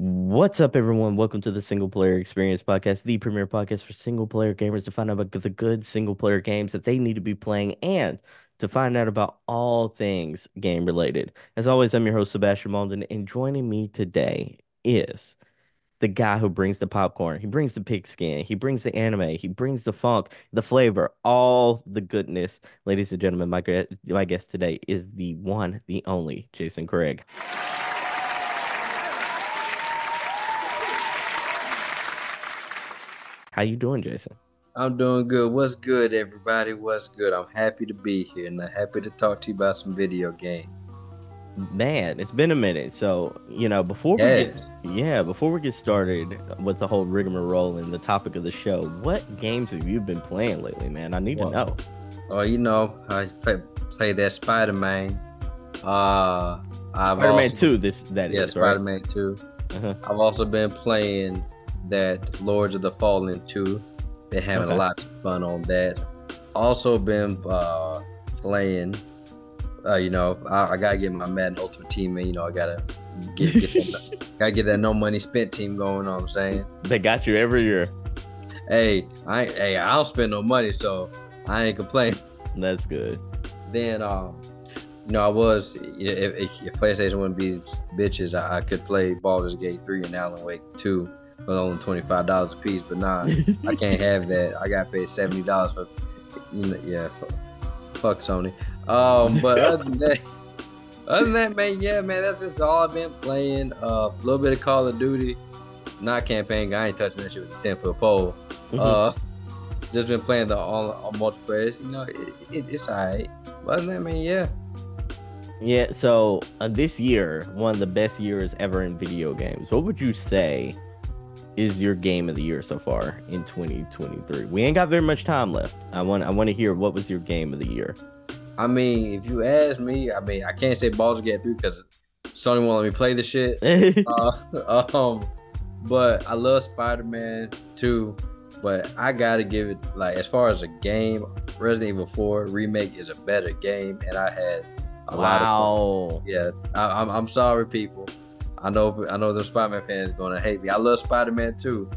What's up, everyone? Welcome to the Single Player Experience Podcast, the premier podcast for single player gamers to find out about the good single player games that they need to be playing and to find out about all things game related. As always, I'm your host, Sebastion Mauldin, and joining me today is the guy who brings the popcorn. He brings the pigskin. He brings the anime. He brings the funk, the flavor, all the goodness. Ladies and gentlemen, my, my guest today is the one, the only Jason Craig. How you doing, Jason? I'm doing good. What's good, everybody? What's good? I'm happy to be here and I'm happy to talk to you about some video games. Man, it's been a minute. So, you know, before yes. we get yeah, before we get started with the whole rigmarole and the topic of the show, what games have you been playing lately, man? I need well, to know. Oh, you know, I play, play that Spider Man. Uh I've Spider Man Two. This that yeah, is, Spider Man right? 2 uh-huh. I've also been playing that Lords of the Fallen 2. Been having okay. a lot of fun on that. Also been uh, playing. Uh, you know, I, I, gotta get my Madden Ultimate Team, and you know, I gotta get, get that, gotta get that no money spent team going. Know what I'm saying? They got you every year. Hey, I hey, I don't spend no money, so I ain't complaining. That's good. Then, um, you know, I was if, if PlayStation wouldn't be bitches, I, I, could play Baldur's Gate three and Alan Wake two for only twenty five dollars a piece. But nah, I can't have that. I got paid seventy dollars for, yeah, fuck Sony. Um, but other than that, other than that, man, yeah, man, that's just all I've been playing. Uh, a uh, little bit of Call of Duty, not campaign. I ain't touching that shit with a ten foot pole. Mm-hmm. Uh, just been playing the all, all multiplayer. You know, it, it, it's alright. But other than that, man, yeah. Yeah, so uh, this year, one of the best years ever in video games. What would you say is your game of the year so far in 2023? We ain't got very much time left. I want I want to hear what was your game of the year. I mean, if you ask me, I mean, I can't say Baldur's Gate 3 because Sony won't let me play the shit. uh, um, but I love Spider Man 2. But I gotta give it like as far as a game, Resident Evil 4 remake is a better game, and I had a wow. lot of fun. Yeah, I, I'm, I'm sorry, people. I know I know the Spider-Man fans gonna hate me. I love Spider-Man too,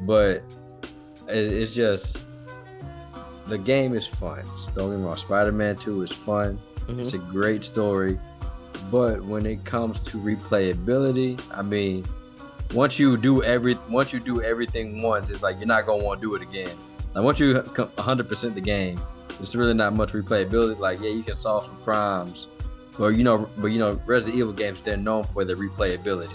but it's just the game is fun. Don't get me wrong. Spider-Man 2 is fun. Mm-hmm. It's a great story. But when it comes to replayability, I mean, once you do every once you do everything once, it's like you're not gonna want to do it again. Like once you 100% the game, it's really not much replayability. Like yeah, you can solve some crimes or you know, but you know, Resident Evil games they're known for their replayability.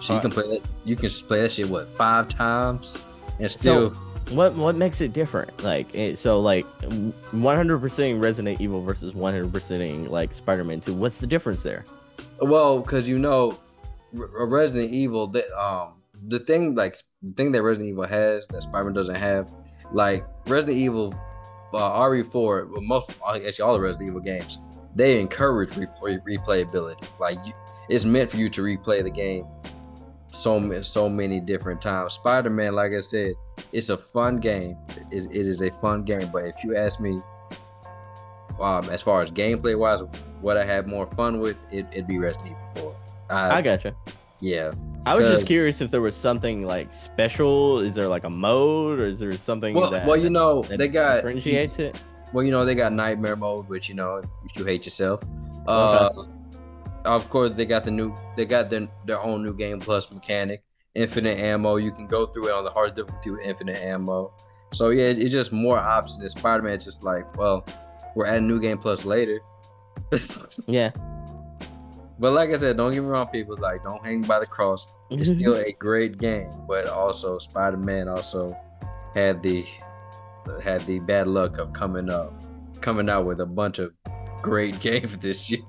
So you can play that. You can play that shit what five times and still. So what what makes it different? Like it, so, like 100% Resident Evil versus 100% like Spider-Man 2. What's the difference there? Well, because you know, a Resident Evil, That um, the thing like the thing that Resident Evil has that Spider-Man doesn't have, like Resident Evil, uh, RE4, well, most actually all the Resident Evil games they encourage replay, replayability. Like you, it's meant for you to replay the game so so many different times. Spider Man, like I said, it's a fun game. It, it is a fun game. But if you ask me, um, as far as gameplay wise, what I had more fun with, it, would be Resident Evil 4. I, I gotcha. Yeah. I was just curious if there was something like special. Is there like a mode, or is there something well, that well, you know, they got differentiates it? Well, you know, they got nightmare mode, which you know, you hate yourself. Uh, okay. of course, they got the new, they got their their own new game plus mechanic, infinite ammo. You can go through it on the hard difficulty with infinite ammo. So yeah, it's just more options. Spider Man just like, well, we're adding new game plus later. yeah. But like I said, don't get me wrong, people. Like, don't hang by the cross. It's still a great game, but also Spider Man also had the had the bad luck of coming up, coming out with a bunch of great games this year.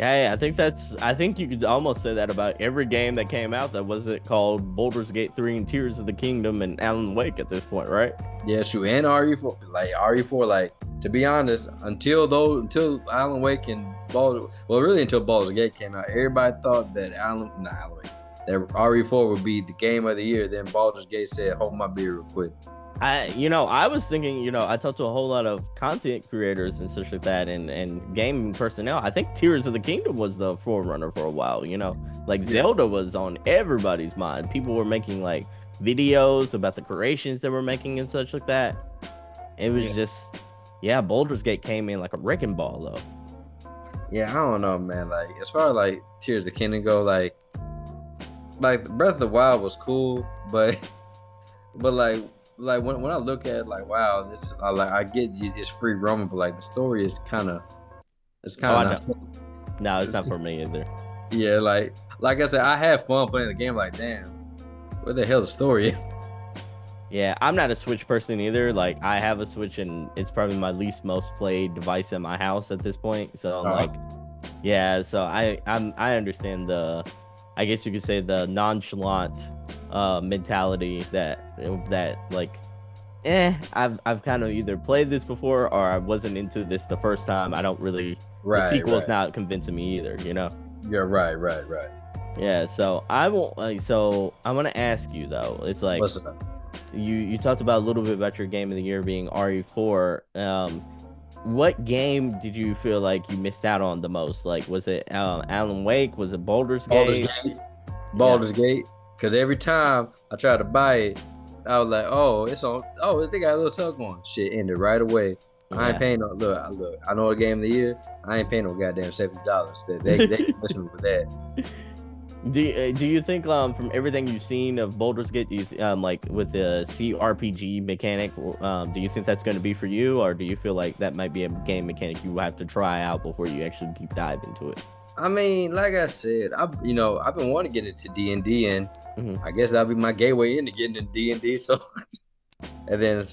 Yeah, yeah, I think that's. I think you could almost say that about every game that came out that wasn't called Baldur's Gate Three and Tears of the Kingdom and Alan Wake at this point, right? Yeah, true. And RE4, like RE4, like to be honest, until though, until Alan Wake and Baldur's, well, really until Baldur's Gate came out, everybody thought that Alan, not Alan Wake, that RE4 would be the game of the year. Then Baldur's Gate said, "Hold my beer real quick." I, you know, I was thinking, you know, I talked to a whole lot of content creators and such like that, and and gaming personnel. I think Tears of the Kingdom was the forerunner for a while. You know, like. Zelda was on everybody's mind. People were making like videos about the creations they were making and such like that. It was yeah. just, yeah, Baldur's Gate came in like a wrecking ball though. Yeah, I don't know, man. Like as far as like Tears of the Kingdom go, like like Breath of the Wild was cool, but but like like when, when I look at it, like wow, this is, I like I get it's free roaming, but like the story is kind of it's kind of oh, no, it's, it's not for me either. Yeah, like like I said, I had fun playing the game. Like damn, where the hell the story? Yeah, I'm not a Switch person either. Like I have a Switch and it's probably my least most played device in my house at this point. So uh-huh. like yeah, so I I'm I understand the I guess you could say the nonchalant uh, mentality that that like eh I've I've kind of either played this before or I wasn't into this the first time. I don't really right, the sequel's right. not convincing me either, you know. Yeah, right, right, right. Yeah, so I won't like so I'm gonna ask you though. It's like you you talked about a little bit about your game of the year being RE4. Um what game did you feel like you missed out on the most? Like, was it uh, Alan Wake? Was it Baldur's Gate? Baldur's Gate. Baldur's yeah. Gate. Because every time I tried to buy it, I was like, oh, it's on. Oh, they got a little sale going. Shit ended right away. Yeah. I ain't paying no. Look, I look. I know a game of the year. I ain't paying no goddamn seventy dollars. They they, they mess me with that. Do uh, do you think um from everything you've seen of Baldur's Gate, do you th- um like with the CRPG mechanic, um do you think that's going to be for you, or do you feel like that might be a game mechanic you have to try out before you actually deep dive into it? I mean, like I said, I you know I've been wanting to get into D and D, and mm-hmm. I guess that'll be my gateway into getting into D and D. So, and then,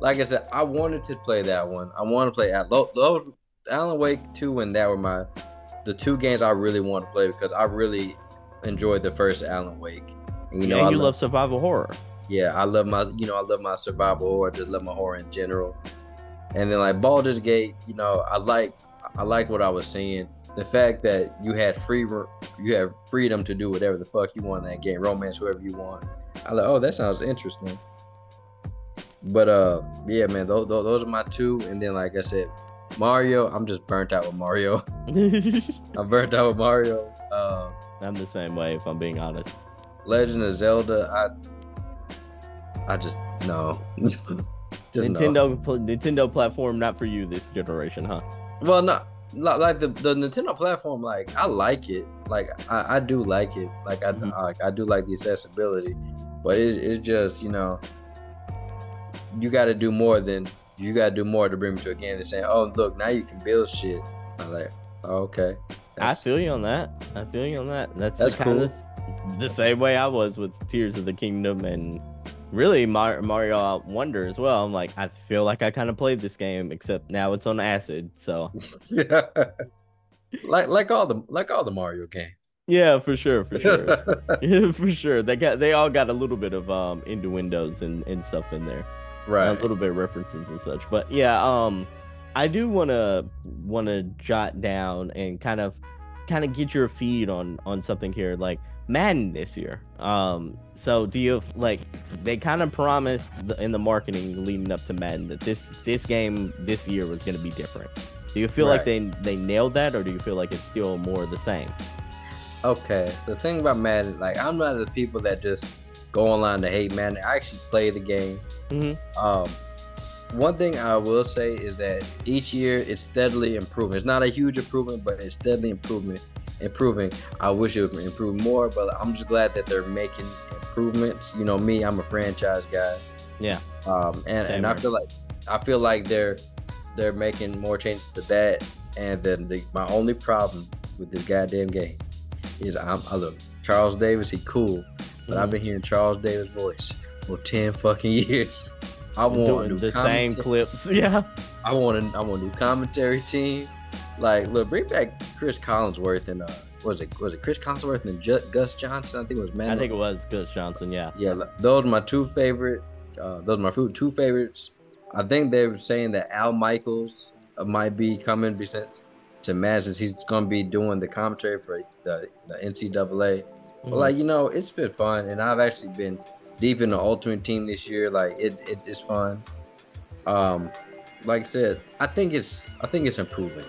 like I said, I wanted to play that one. I want to play those Alan Wake two, and that were my the two games I really want to play because I really enjoyed the first Alan Wake. And, you know, and you love, love survival horror. Yeah, I love my you know I love my survival horror. Just love my horror in general. And then like Baldur's Gate, you know, I like I like what I was seeing. The fact that you had free you have freedom to do whatever the fuck you want in that game, romance whoever you want. I like, oh, that sounds interesting. But uh, yeah, man, those, those are my two. And then like I said, Mario, I'm just burnt out with Mario. I'm burnt out with Mario. Uh, I'm the same way, if I'm being honest. Legend of Zelda, I, I just no. just Nintendo, no. Nintendo platform not for you this generation, huh? Well, no, like the, the Nintendo platform, like I like it, like I, I do like it, like I, mm-hmm. I, I do like the accessibility, but it's, it's just you know, you got to do more than you got to do more to bring me to a game. They're saying, oh look, now you can build shit. I'm like, oh, okay. That's, I feel you on that. I feel you on that. That's, that's kind cool. of the same way I was with Tears of the Kingdom and really Mario Wonder as well. I'm like, I feel like I kind of played this game, except now it's on acid. So, yeah, like like all the like all the Mario games. Yeah, for sure, for sure, yeah, for sure. They got they all got a little bit of um innuendos and and stuff in there, right? A little bit of references and such. But yeah, um, I do want to want to jot down and kind of kind of get your feed on on something here like Madden this year. Um, so do you like they kind of promised the, in the marketing leading up to Madden that this this game this year was going to be different. Do you feel right. like they they nailed that, or do you feel like it's still more the same? Okay, so the thing about Madden, like I'm not the people that just go online to hate Madden. I actually play the game. Mm-hmm. Um, one thing I will say is that each year it's steadily improving. It's not a huge improvement, but it's steadily improvement, improving. I wish it would improve more, but I'm just glad that they're making improvements. You know, me, I'm a franchise guy. Yeah. Um, and Same and I feel like I feel like they're they're making more changes to that. And then the, my only problem with this goddamn game is I'm I look Charles Davis, he cool, but mm I've been hearing Charles Davis' voice for ten fucking years. I want the same clips. Yeah. I want a, I want a new commentary team. Like, look, bring back Cris Collinsworth and uh, was it was it Cris Collinsworth and J- Gus Johnson? I think it was man. I think it was Gus Johnson. Yeah. Yeah, those are my two favorite. Uh, those are my two favorites. I think they were saying that Al Michaels uh, might be coming to imagine he's going to be doing the commentary for the, the NCAA. But like you know, it's been fun, and I've actually been deep in the Ultimate Team this year. Like it, it is fun. Um, like I said, I think it's I think it's improving.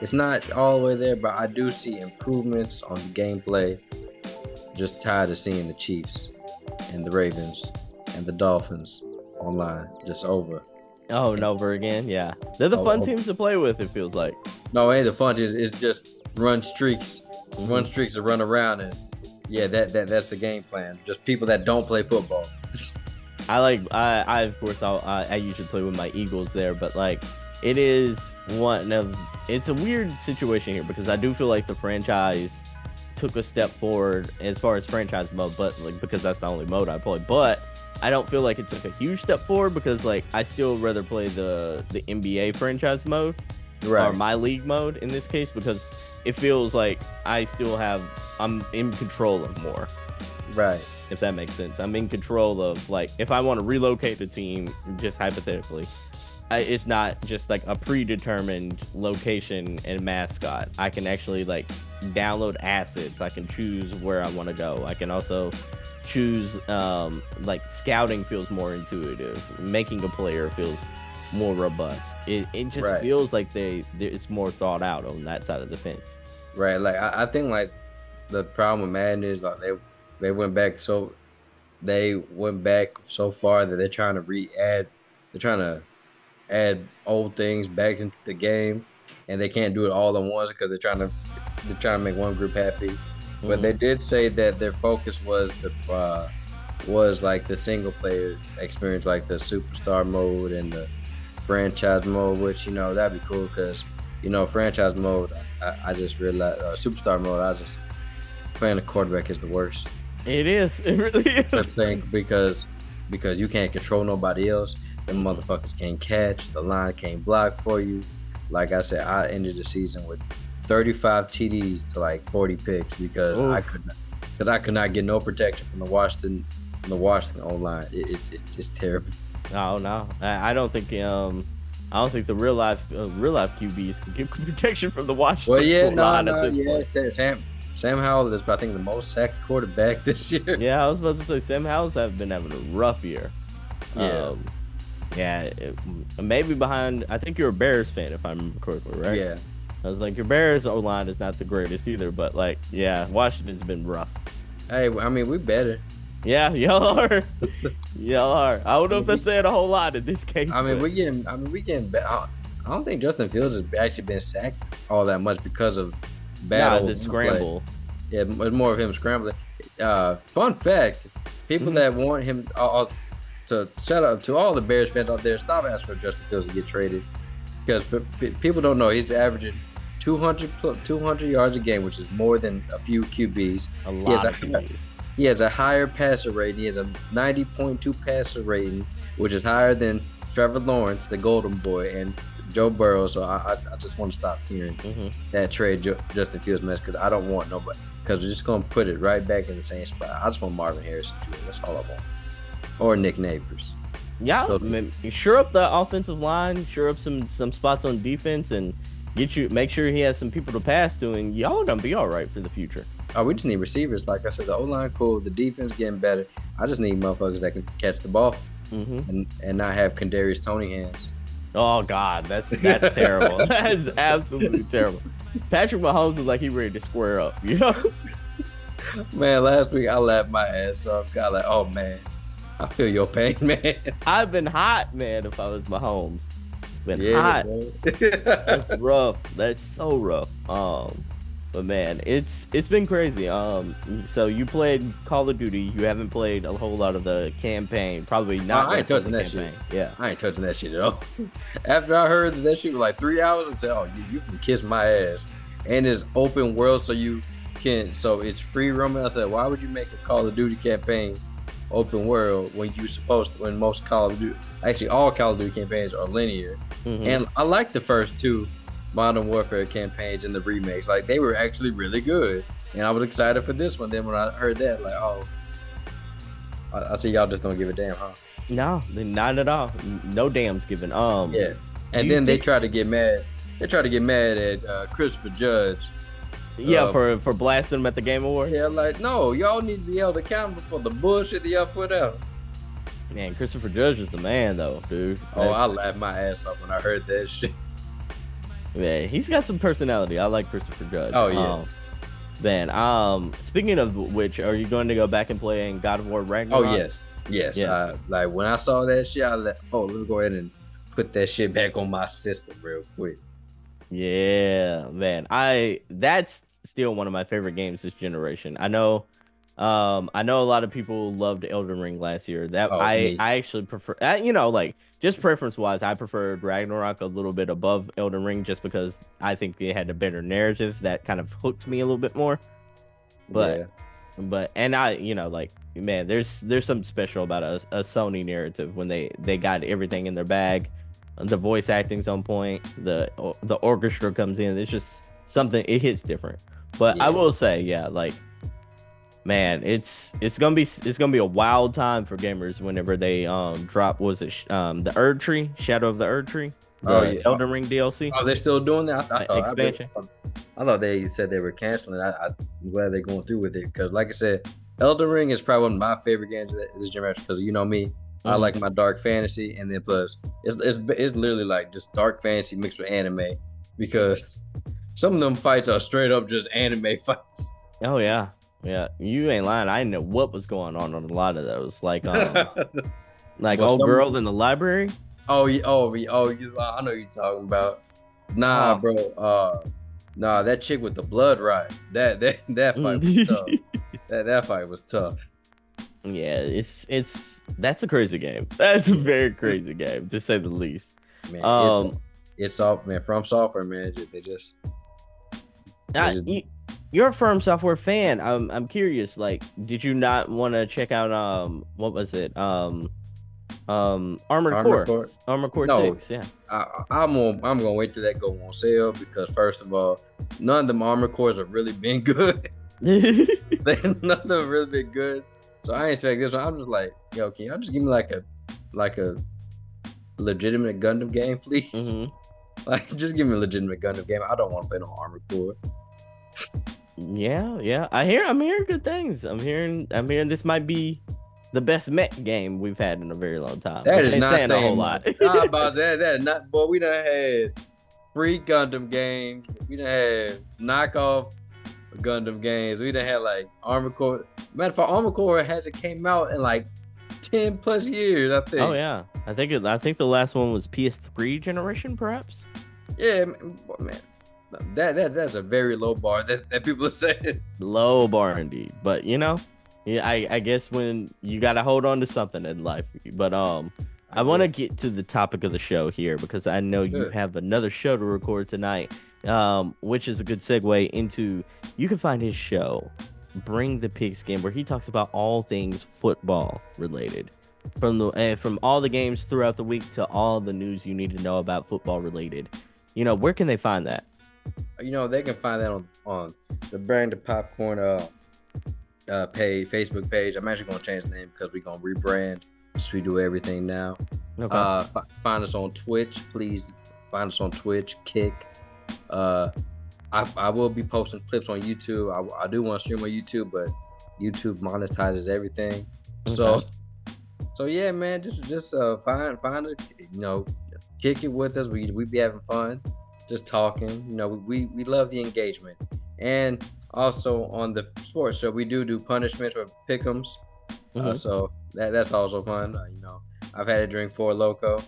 It's not all the way there, but I do see improvements on the gameplay. Just tired of seeing the Chiefs and the Ravens and the Dolphins online just over. Oh, and over again. Yeah, they're the Oh, fun oh. teams to play with. It feels like. No, it ain't the fun. It's, it's just run streaks, run streaks and run around, and yeah, that, that that's the game plan. Just people that don't play football. I like I, I of course I'll, I I usually play with my Eagles there, but like it is one of it's a weird situation here because I do feel like the franchise took a step forward as far as franchise mode, but like because that's the only mode I play. But I don't feel like it took a huge step forward because like I still rather play the the NBA franchise mode or my league mode in this case because it feels like I still have I'm in control of more right. if that makes sense. I'm in control of like if I want to relocate the team, just hypothetically, I, it's not just like a predetermined location and mascot. I can actually like download assets. I can choose where I want to go. I can also choose um like scouting feels more intuitive. Making a player feels more robust. It, it just Right. feels like they they- it's more thought out on that side of the fence. Right. Like I, I think like the problem with Madden is like they they went back so they went back so far that they're trying to re-add they're trying to add old things back into the game and they can't do it all at once because they're trying to they're trying to make one group happy. But Mhm. they did say that their focus was the uh, was like the single player experience, like the superstar mode and the franchise mode. Which you know that'd be cool because you know franchise mode. I, I just realized uh, superstar mode. I just playing the quarterback is the worst. It is. It really is. Just playing because because you can't control nobody else. The motherfuckers can't catch. The line can't block for you. Like I said, I ended the season with 35 TDs to like 40 picks because I could not because I could not get no protection from the Washington from the Washington O line. It, it, it's just terrible. No, no, I, I don't think um, I don't think the real life uh, real life QBs can give protection from the Washington Well, yeah, no, line no, yeah. Sam, Sam Sam Howell is I think the most sacked quarterback this year. Yeah, I was about to say Sam Howell's have been having a rough year. Yeah. Um, yeah, it- maybe behind. I think you're a Bears fan, if I remember correctly, right? Yeah. I was like, your Bears O line is not the greatest either, but like, yeah, Washington's been rough. Hey, I mean we better. Yeah, y'all are. y'all are. I don't know if that's saying a whole lot in this case. I mean but- we getting. I mean we getting. I don't- think Justin Fields has actually been sacked all that much because of bad nah, old the play. scramble. Yeah, it's more of him scrambling. Uh, fun fact: people Mhm. that want him uh, to shout out to all the Bears fans out there, stop asking for Justin Fields to get traded because people don't know he's averaging 200 200 yards a game, which is more than a few QBs. A has lot a- of QBs. He has a higher passer rating. He has a 90.2 passer rating, which is higher than Trevor Lawrence, the Golden Boy, and Joe Burrow. So I, I, I just want to stop hearing hmm that trade Ju- Justin Fields mess because I don't want nobody because we're just gonna put it right back in the same spot. I just want Marvin Harrison to do it. That's all I want, or Nick Nabers. Yeah, So- sure up the offensive line, sure up some some spots on defense, and get you make sure he has some people to pass to, and y'all are gonna be all right for the future. Oh, we just need receivers. Like I said, the O line cool, the defense getting better. I just need motherfuckers that can catch the ball hmm and and not have Kadarius Toney hands. Oh God, that's that's terrible. That is absolutely terrible. Patrick Mahomes is like he ready to square up, you know? Man, last week I laughed my ass off. Got like, oh man, I feel your pain, man. I've been hot, man. If I was Mahomes, been yeah, hot. That's rough. That's so rough. Um, but man, it's it's been crazy. Um, so you played Call of Duty. You haven't played a whole lot of the campaign. Probably not. I ain't touching that shit. Yeah. I ain't touching that shit at all. After I heard that, that shit was like three hours, I said, "Oh, you, you can kiss my ass." And it's open world, so you can, so it's free roaming. I said, "Why would you make a Call of Duty campaign open world when you supposed to? When most Call of Duty, actually all Call of Duty campaigns are linear." Mhm. And I like the first two Modern Warfare campaigns and the remakes. Like they were actually really good, and I was excited for this one. Then when I heard that, like, oh, I, I see y'all just don't give a damn, huh? no, not at all. No dams given. Um, Yeah. And then they try to get mad. They try to get mad at uh, Christopher Judge Yeah, Uh, for for blasting them at the Game Awards. Yeah, like no, y'all need to be held accountable for the bullshit that y'all put out. Man, Christopher Judge is the man, though, dude. Oh, I laughed my ass off when I heard that shit. Yeah, he's got some personality. I like Christopher Judge. Oh, yeah. Um, man, um, speaking of which, are you going to go back and play in God of War Ragnarok? Oh yes, yes. Yeah. I, like when I saw that shit, I let oh let me go ahead and put that shit back on my system real quick. Yeah, man. I that's still one of my favorite games this generation. I know um I know a lot of people loved Elden Ring last year. That Oh, I me. I actually prefer uh, you know like just preference wise I preferred Ragnarok a little bit above Elden Ring just because I think they had a better narrative that kind of hooked me a little bit more. But yeah. but and I you know like man there's there's something special about a, a Sony narrative when they they got everything in their bag. The voice acting's on point. The the orchestra comes in. It's just something. It hits different. But I will say, yeah, like man, it's it's gonna be it's gonna be a wild time for gamers whenever they um drop. Was it um the Erdtree Shadow of the Erdtree? The Oh, yeah. Elden Ring DLC. Oh, they're still doing that. I, I thought, expansion. I, thought they said they were canceling. I, I'm glad they're going through with it because, like I said, Elden Ring is probably one of my favorite games of this generation. Because you know me, I Mhm. like my dark fantasy, and then plus it's, it's it's literally like just dark fantasy mixed with anime because some of them fights are straight up just anime fights. Oh yeah, yeah. You ain't lying. I didn't know what was going on on a lot of those. Like um, like Well, old some- girl in the library. oh, yeah, oh, yeah, oh, you, I know you're talking about. Nah, Oh. bro. Uh, nah, that chick with the blood right. That that that fight was tough. That that fight was tough. Yeah, it's it's that's a crazy game. That's a very crazy game, to say the least. Man, Um, it's, it's off, man. From software, man. They just I, Is it- you, you're a FromSoftware fan. I'm I'm curious. Like, did you not want to check out um what was it um um Armored, Armored Core Core? Armored Core No. Six? Yeah. I, I'm gonna I'm gonna wait till that go on sale because first of all, none of them armor cores have really been good. None of them have really been good. So I ain't expect this one. I'm just like, yo, can y'all just give me like a like a legitimate Gundam game, please? hmm Like, just give me a legitimate Gundam game. I don't want to play no armor core. Yeah, yeah. I hear I'm hearing good things. I'm hearing I'm hearing this might be the best mech game we've had in a very long time. That which not saying, a whole lot. Nah, about that. That is not. Boy, we done had free Gundam games. We done had knockoff Gundam games. We done had like Armor Core. Matter of fact, Armor Core hasn't came out in like ten plus years. I think. oh yeah, I think it, I think the last one was PS3 generation, perhaps. Yeah, man. That that that's a very low bar that, that people are saying. Low bar indeed, but you know, yeah, I I guess when you gotta hold on to something in life. But um, I want to get to the topic of the show here because I know you have another show to record tonight, um, which is a good segue into you can find his show, Bring the Pigskin, where he talks about all things football related. From the uh, from all the games throughout the week to all the news you need to know about football related. You know, where can they find that? You know they can find that on on the Brang da Popcorn uh uh page facebook page. I'm actually gonna change the name because we're gonna rebrand. So we do everything now. Okay. uh fi- find us on twitch please. Find us on twitch kick. Uh i, I will be posting clips on youtube. I, I do want to stream on youtube but youtube monetizes everything. So so yeah man just just uh find find us you know kick it with us. We we be having fun just talking you know we we love the engagement and also on the sports show we do do punishments or pick'ems uh, Mhm. so that that's also fun uh, you know i've had to drink Four Loko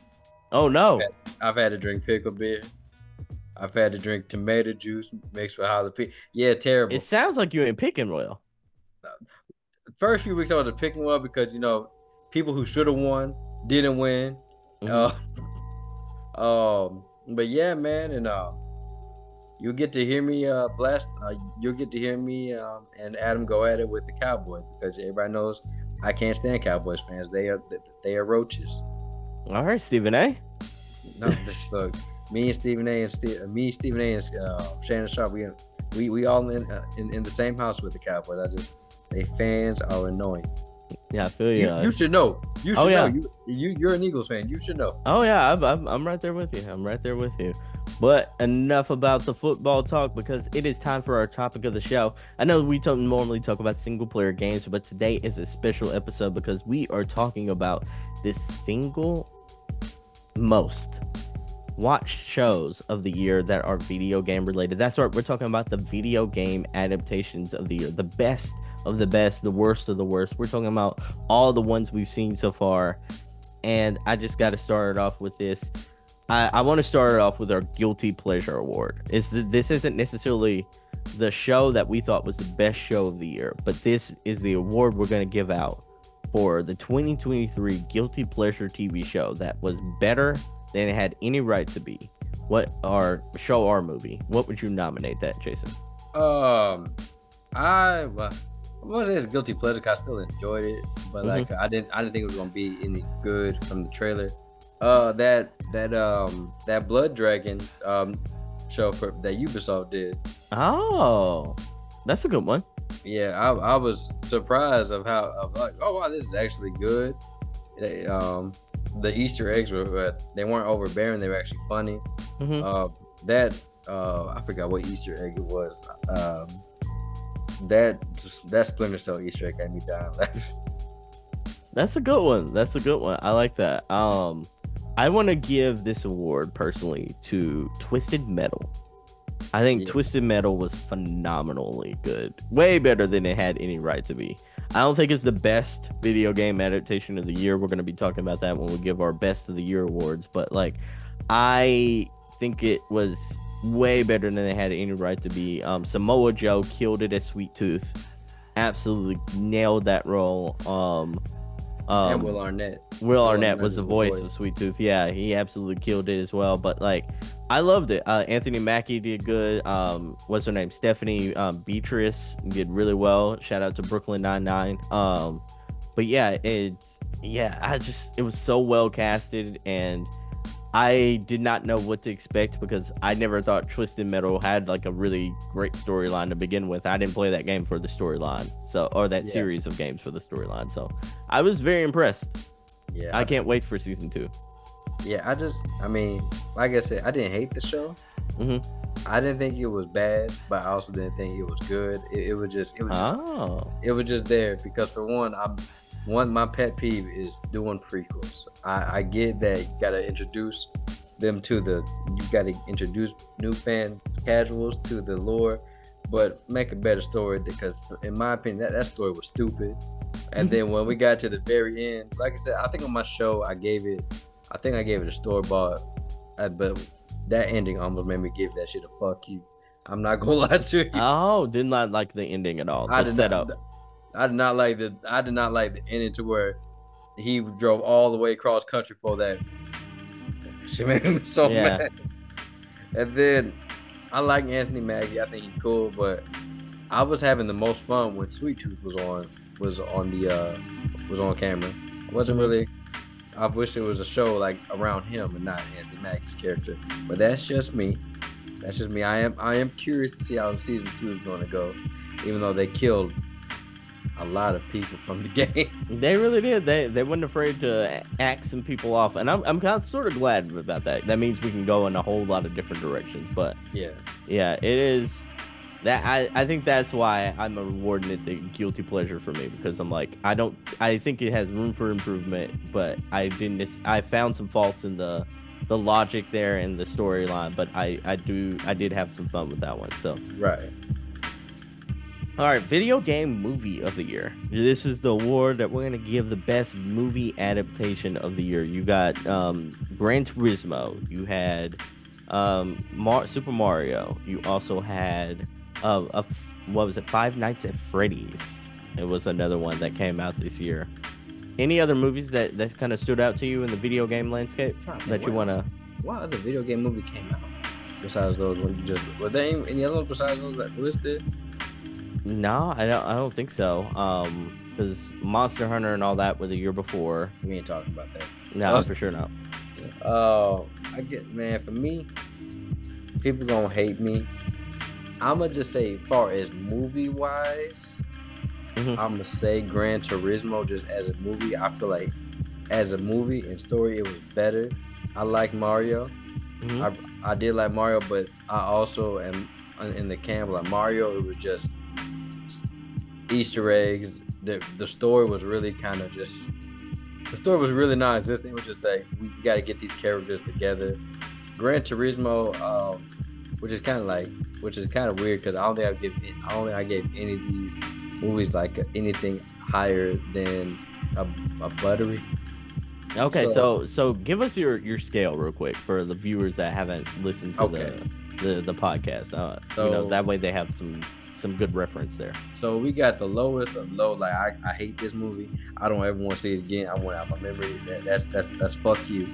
oh no. i've had to drink pickle beer i've had to drink tomato juice mixed with jalapeno yeah terrible It sounds like you ain't picking well. first few weeks I was picking well because you know people who should have won didn't win. Mhm. Uh, um, but yeah, man, and uh, you'll get to hear me uh blast. Uh, you'll get to hear me um, and Adam go at it with the Cowboys because everybody knows I can't stand Cowboys fans. They are they are roaches. All right, Stephen A. No, look, me and Stephen A. and Steve, me, Stephen A. and uh, Shannon Sharpe, we we we all in, uh, in in the same house with the Cowboys. I just they fans are annoying. Yeah, I feel you. You, you should know. You oh, should Oh, yeah. know. You, you you're an Eagles fan. You should know. Oh yeah, I'm, I'm I'm right there with you. I'm right there with you. But enough about the football talk because it is time for our topic of the show. I know we don't normally talk about single player games, but today is a special episode because we are talking about the single most watched shows of the year that are video game related. That's right, we're talking about the video game adaptations of the year, the best of the best, the worst of the worst. We're talking about all the ones we've seen so far. And I just got to start it off with this. I, I want to start it off with our guilty pleasure award. Is this isn't necessarily the show that we thought was the best show of the year, but this is the award we're going to give out for the 2023 guilty pleasure TV show that was better than it had any right to be. What our show or movie? What would you nominate that, Jason? Um, I well, I was it's guilty pleasure. 'cause I still enjoyed it, but Mhm. like I didn't I didn't think it was gonna be any good from the trailer. Uh, that that um that Blood Dragon um show for that Ubisoft did. Oh, that's a good one. Yeah, I, I was surprised of how of like oh wow this is actually good. They, um, the Easter eggs were uh, they weren't overbearing. They were actually funny. Mhm. Uh, that uh, I forgot what Easter egg it was. Um, that that Splinter Cell Easter egg had me dying. That's a good one. That's a good one. I like that. Um, I want to give this award personally to Twisted Metal. I think Yeah. Twisted Metal was phenomenally good. Way better than it had any right to be. I don't think it's the best video game adaptation of the year. We're going to be talking about that when we give our best of the year awards, but like I think it was way better than it had any right to be. Um, Samoa Joe killed it as Sweet Tooth. Absolutely nailed that role. Um, um, and Will Arnett. Will Will Arnett Arnett was the was the voice voice. of Sweet Tooth. Yeah, he absolutely killed it as well. But like, I loved it. Uh, Anthony Mackie did good. Um, what's her name? Stephanie um, Beatriz did really well. Shout out to Brooklyn Nine Nine. Um, but yeah, it's yeah. I just it was so well casted, and I did not know what to expect because I never thought Twisted Metal had like a really great storyline to begin with. I didn't play that game for the storyline, so or that Yeah. series of games for the storyline. So I was very impressed. Yeah, I can't wait for season two. Yeah, I just, I mean, like I said, I didn't hate the show. Mhm. I didn't think it was bad, but I also didn't think it was good. It, it was just, it was, just, Oh, it was just there because for one, I'm one. My pet peeve is doing prequels. I, I get that you gotta introduce them to the, you gotta introduce new fan casuals to the lore, but make a better story because, in my opinion, that, that story was stupid. And then when we got to the very end, like I said, I think on my show I gave it, I think I gave it a store bought, uh, but that ending almost made me give that shit a fuck you. I'm not gonna lie to you. oh, did not like the ending at all. The I did setup. not. I did not like the. I did not like the ending to where he drove all the way across country for that. She made me so Yeah. mad. And then I like Anthony Mackie. I think he's cool, but I was having the most fun when Sweet Tooth was on was on the uh was on camera. I wasn't really. I wish it was a show like around him and not Anthony Mackie's character. But that's just me. That's just me. I am I am curious to see how season two is going to go, even though they killed a lot of people from the game. They really did. They they weren't afraid to axe some people off, and I'm I'm kind of sort of glad about that. That means we can go in a whole lot of different directions. But yeah, yeah, it is that I I think that's why I'm awarding it the guilty pleasure for me because I'm like I don't I think it has room for improvement, but I didn't I found some faults in the the logic there and the storyline, but I I do I did have some fun with that one. So right. All right, video game movie of the year. This is the award that we're gonna give the best movie adaptation of the year. You got um, Gran Turismo. You had um, Mar- Super Mario. You also had uh, a f- what was it? Five Nights at Freddy's. It was another one that came out this year. Any other movies that that kind of stood out to you in the video game landscape that you what want to? else- What other video game movie came out besides those just? Were there any, any other ones besides those that listed? No, I don't. I don't think so. Um, because Monster Hunter and all that were the year before. We ain't talking about that. No, Oh. for sure not. Oh, I get man. For me, people gonna hate me. I'ma just say, far as movie wise, mm-hmm. I'm gonna say Gran Turismo just as a movie. I feel like as a movie and story, it was better. I like Mario. Mm-hmm. I I did like Mario, but I also am in the camp like Mario. It was just Easter eggs. The the story was really kind of just the story was really non-existent. It was just like we got to get these characters together. Gran Turismo, um, which is kind of like, which is kind of weird because I don't think I give, I don't think I gave any of these movies like anything higher than a, a buttery. Okay, so, so, so give us your your scale real quick for the viewers that haven't listened to okay. the, the the podcast. Uh, so, you know that way they have some some good reference there. So we got the lowest of low. Like I, I hate this movie. I don't ever want to see it again. I want out my memory. That, that's that's that's fuck you.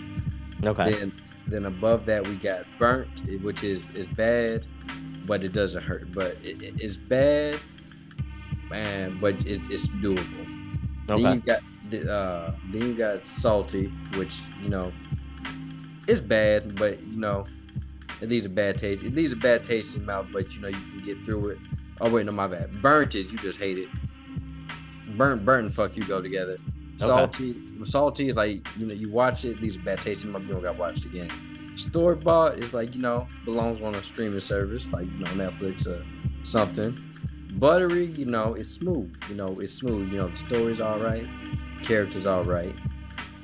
Okay. Then then above that we got burnt, which is is bad, but it doesn't hurt. But it, it, it's bad, man. But it, it's doable. Okay. Then you got uh, then you got salty, which you know it's bad, but you know it leaves a bad taste. It leaves a bad taste in your mouth, but you know you can get through it. Oh wait, no, my bad. Burnt is you just hate it. Burnt, burnt, and fuck you go together. Salty, okay. salty is like you know you watch it, leaves a bad taste in my mouth. You don't got watched again. Store bought is like you know belongs on a streaming service like you know Netflix or something. Buttery, you know, it's smooth. You know, it's smooth. You know, the story's all right, characters all right.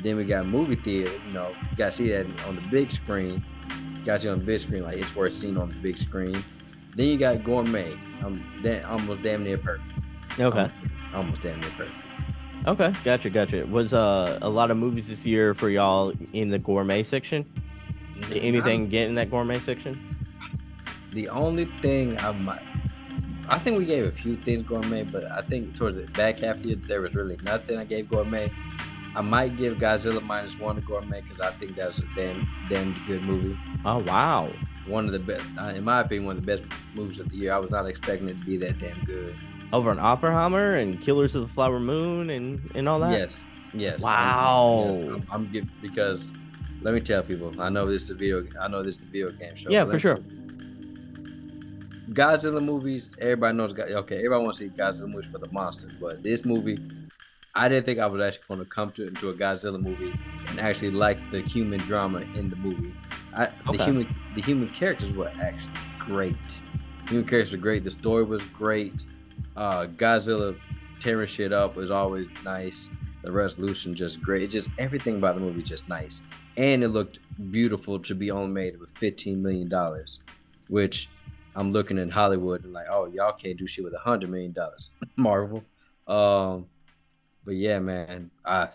Then we got movie theater. You know, you got to see that on the big screen. Got you on the big screen, like it's worth seeing on the big screen. Then you got gourmet. I'm that almost damn near perfect. Okay. Almost, almost damn near perfect. Okay, gotcha, gotcha. Was uh a lot of movies this year for y'all in the gourmet section? Anything I'm, get in that gourmet section? The only thing I might, I think we gave a few things gourmet, but I think towards the back half of the year there was really nothing I gave gourmet. I might give Godzilla minus one to gourmet because I think that's a damn damn good movie. Oh wow! One of the best, uh, in my opinion, one of the best movies of the year. I was not expecting it to be that damn good. Over an Oppenheimer and Killers of the Flower Moon and and all that. Yes, yes. Wow. Yes, I'm, I'm because let me tell people. I know this is a video. I know this is a video game show. Yeah, for sure. Godzilla movies. Everybody knows. Okay, everybody wants to see Godzilla movies for the monster, but this movie I didn't think I was actually going to come to into a Godzilla movie and actually like the human drama in the movie. I, okay. The human the human characters were actually great. human characters were great. The story was great. Uh, Godzilla tearing shit up was always nice. The resolution just great. It just everything about the movie just nice, and it looked beautiful to be only made with fifteen million dollars, which I'm looking at Hollywood and like, oh y'all can't do shit with a hundred million dollars. Marvel. Um, but yeah, man, I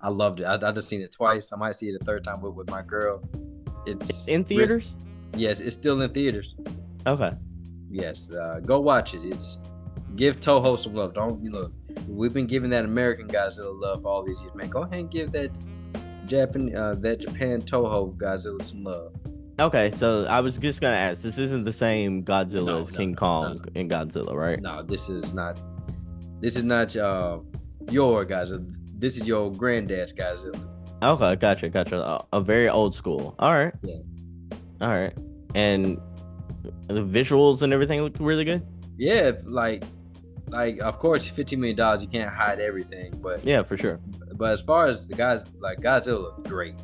I loved it. I, I just seen it twice. I might see it a third time with, with my girl. It's in theaters. yes, it's still in theaters. Okay. Yes, uh, go watch it. It's give Toho some love. Don't you look? We've been giving that American Godzilla love all these years, man. Go ahead and give that Japan uh, that Japan Toho Godzilla some love. Okay, so I was just gonna ask. This isn't the same Godzilla no, as no, King no, Kong and Godzilla, right? No, this is not. This is not. Uh, your Godzilla. This is your granddad's Godzilla. Okay, gotcha, gotcha. A, a very old school. All right. Yeah. All right. And the visuals and everything look really good. Yeah, like, like of course, fifteen million dollars, you can't hide everything, but yeah, for sure. But as far as the guys, like Godzilla, looked great.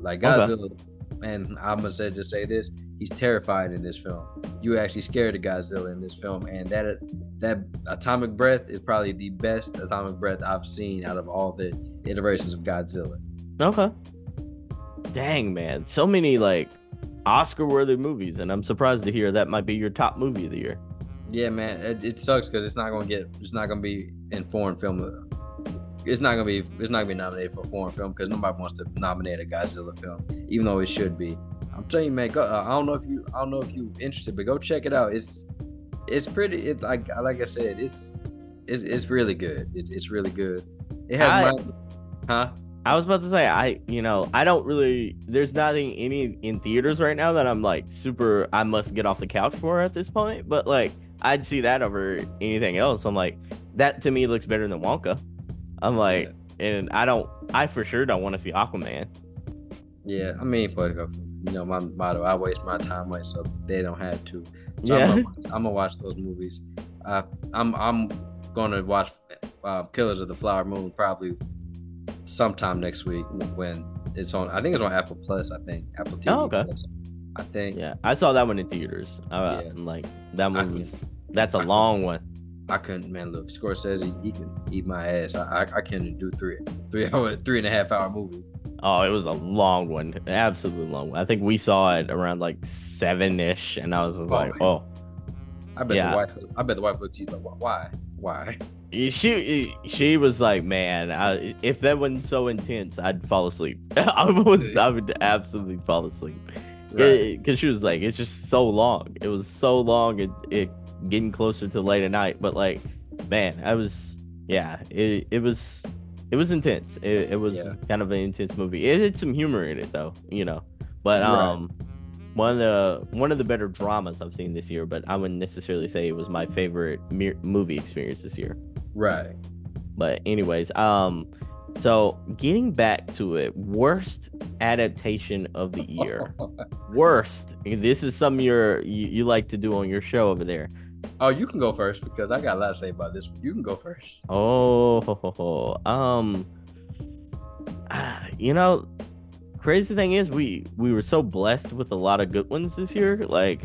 Like Godzilla, okay and I'm gonna say just say this: he's terrified in this film. You actually scared of Godzilla in this film, and that that atomic breath is probably the best atomic breath I've seen out of all the iterations of Godzilla. Okay. Dang man, so many like Oscar-worthy movies, and I'm surprised to hear that might be your top movie of the year. Yeah, man, it, it sucks because it's not gonna get, it's not gonna be in foreign film uh, it's not gonna be it's not gonna be nominated for a foreign film because nobody wants to nominate a Godzilla film, even though it should be. I'm telling you, man. Go, uh, I don't know if you I don't know if you interested, but go check it out. It's it's pretty. It like like I said, it's it's, it's really good. It, it's really good. It has I, my, huh. I was about to say I you know I don't really there's nothing any in theaters right now that I'm like super I must get off the couch for at this point but like I'd see that over anything else I'm like that to me looks better than Wonka I'm like, yeah. and I don't, I for sure don't want to see Aquaman. Yeah, I mean, but you know, my motto: I waste my time away, so they don't have to. So yeah, I'm gonna, I'm gonna watch those movies. Uh, I'm I'm going to watch uh, Killers of the Flower Moon probably sometime next week when it's on. I think it's on Apple Plus. I think Apple TV. Oh, okay. Plus. I think. Yeah, I saw that one in theaters. Uh, Yeah. Like that I can- That's a I can- long one. I couldn't, man. Look, Scorsese, he can eat my ass. I, I, I can't do three, three hour, three and a half hour movie. Oh, it was a long one, absolutely long one. I think we saw it around like seven ish, and I was just Oh, like, oh, I bet Yeah. the wife, I bet the wife looked. She's like, "Why? Why? Why?" she she was like, man, I, if that wasn't so intense, I'd fall asleep. I was, I would absolutely fall asleep Right. Eh, because she was like, it's just so long. It was so long, it, it getting closer to late at night. But like, man, I was, yeah, it it was. It was intense. It, it was Yeah. kind of an intense movie. It had some humor in it, though, you know. But Right. um, one of the one of the better dramas I've seen this year. But I wouldn't necessarily say it was my favorite me- movie experience this year. Right. But anyways, um, so getting back to it, worst adaptation of the year. worst. This is something you're you, you like to do on your show over there. Oh, you can go first because I got a lot to say about this. You can go first. Oh, um, ah, you know, crazy thing is we we were so blessed with a lot of good ones this year. Like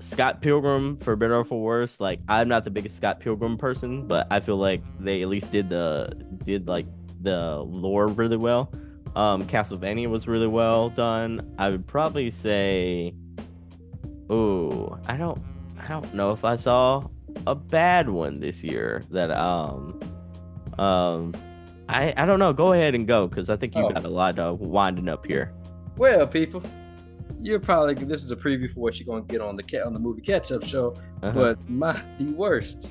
Scott Pilgrim, for better or for worse. Like I'm not the biggest Scott Pilgrim person, but I feel like they at least did the did like the lore really well. Um, Castlevania was really well done. I would probably say, oh, I don't, I don't know if I saw a bad one this year that um um I I don't know. Go ahead and go because I think you Oh. got a lot of winding up here. Well, people, you're probably this is a preview for what you're gonna get on the cat on the movie catch up show. Uh-huh. But my the worst,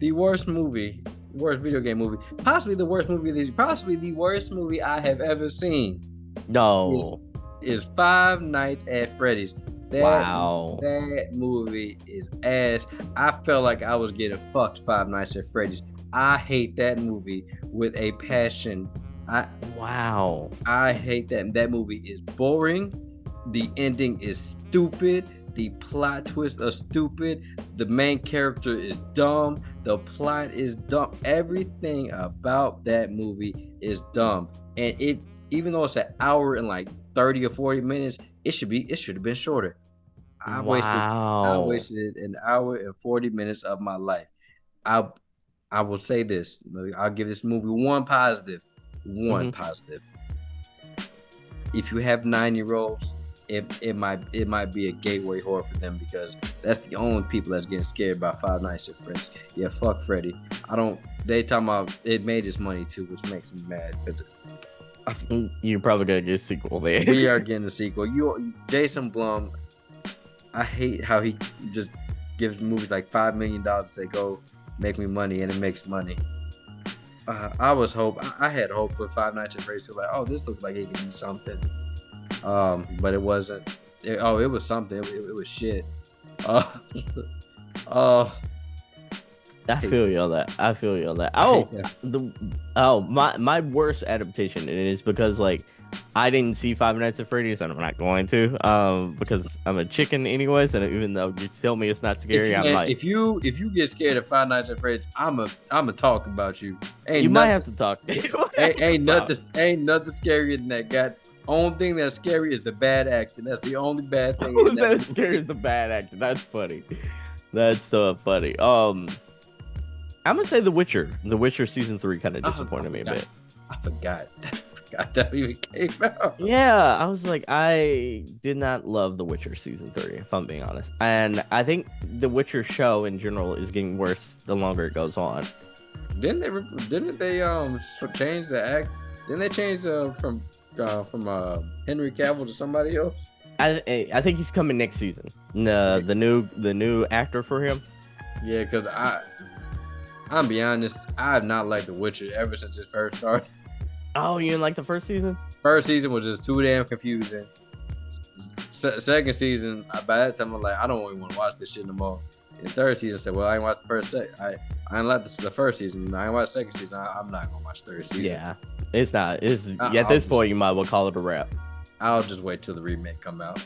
the worst movie, worst video game movie, possibly the worst movie this, possibly the worst movie I have ever seen no, is Five Nights at Freddy's. That, wow, That movie is ass. I felt like I was getting fucked Five Nights at Freddy's. I hate that movie with a passion. I wow. I hate that. That movie is boring. The ending is stupid. The plot twists are stupid. The main character is dumb. The plot is dumb. Everything about that movie is dumb. And it, even though it's an hour and like 30 or 40 minutes, it should be, it should have been shorter. I wasted I wasted an hour and 40 minutes of my life. I I will say this. I'll give this movie one positive. One Mhm. positive. If you have nine year olds, it, it might it might be a gateway horror for them because that's the only people that's getting scared by Five Nights at Freddy's. Yeah, fuck Freddy. I don't. They talking about it made its money too, which makes me mad because You're probably gonna get a sequel there. we are getting a sequel. You, Jason Blum, I hate how he just gives movies like five million dollars and say go make me money, and it makes money. Uh, I was hope I, I had hope with Five Nights at Freddy's. Like, oh, this looks like it can be something, um, but it wasn't. It- oh, it was something. It, it was shit. Uh, uh, I feel you on that. I feel you on that. Oh, the oh my my worst adaptation and it is because like I didn't see Five Nights at Freddy's and I'm not going to um because I'm a chicken anyways and even though you tell me it's not If scary you, I'm like if you if you get scared of Five Nights at Freddy's, I'm a I'm a talk about you. Ain't you might have to talk. ain't, ain't nothing ain't nothing scarier than that. Got only thing that's scary is the bad acting. That's the only bad thing. in that That's scary as the bad acting. That's funny. That's so funny. Um I'm gonna say The Witcher. The Witcher season three kind of Oh, disappointed me a bit. I forgot. I forgot that even came out. Yeah, I was like, I did not love The Witcher season three, if I'm being honest. And I think The Witcher show in general is getting worse the longer it goes on. Didn't they? Didn't they um change the act? Didn't they change uh, from uh, from uh, Henry Cavill to somebody else? I I I think he's coming next season. The the new the new actor for him. Yeah, because I. I'm be honest, I have not liked The Witcher ever since it first started. Oh, you didn't like the first season? First season was just too damn confusing. Se- second season, I- by that time I'm like, I don't even want to watch this shit no more. And third season, I said, well, I ain't watched the first se- I I ain't like the, the first season. I ain't watched the second season. I, I'm not gonna watch third season. Yeah, it's not. It's I- at I'll this just- point you might well call it a wrap. I'll just wait till the remake come out.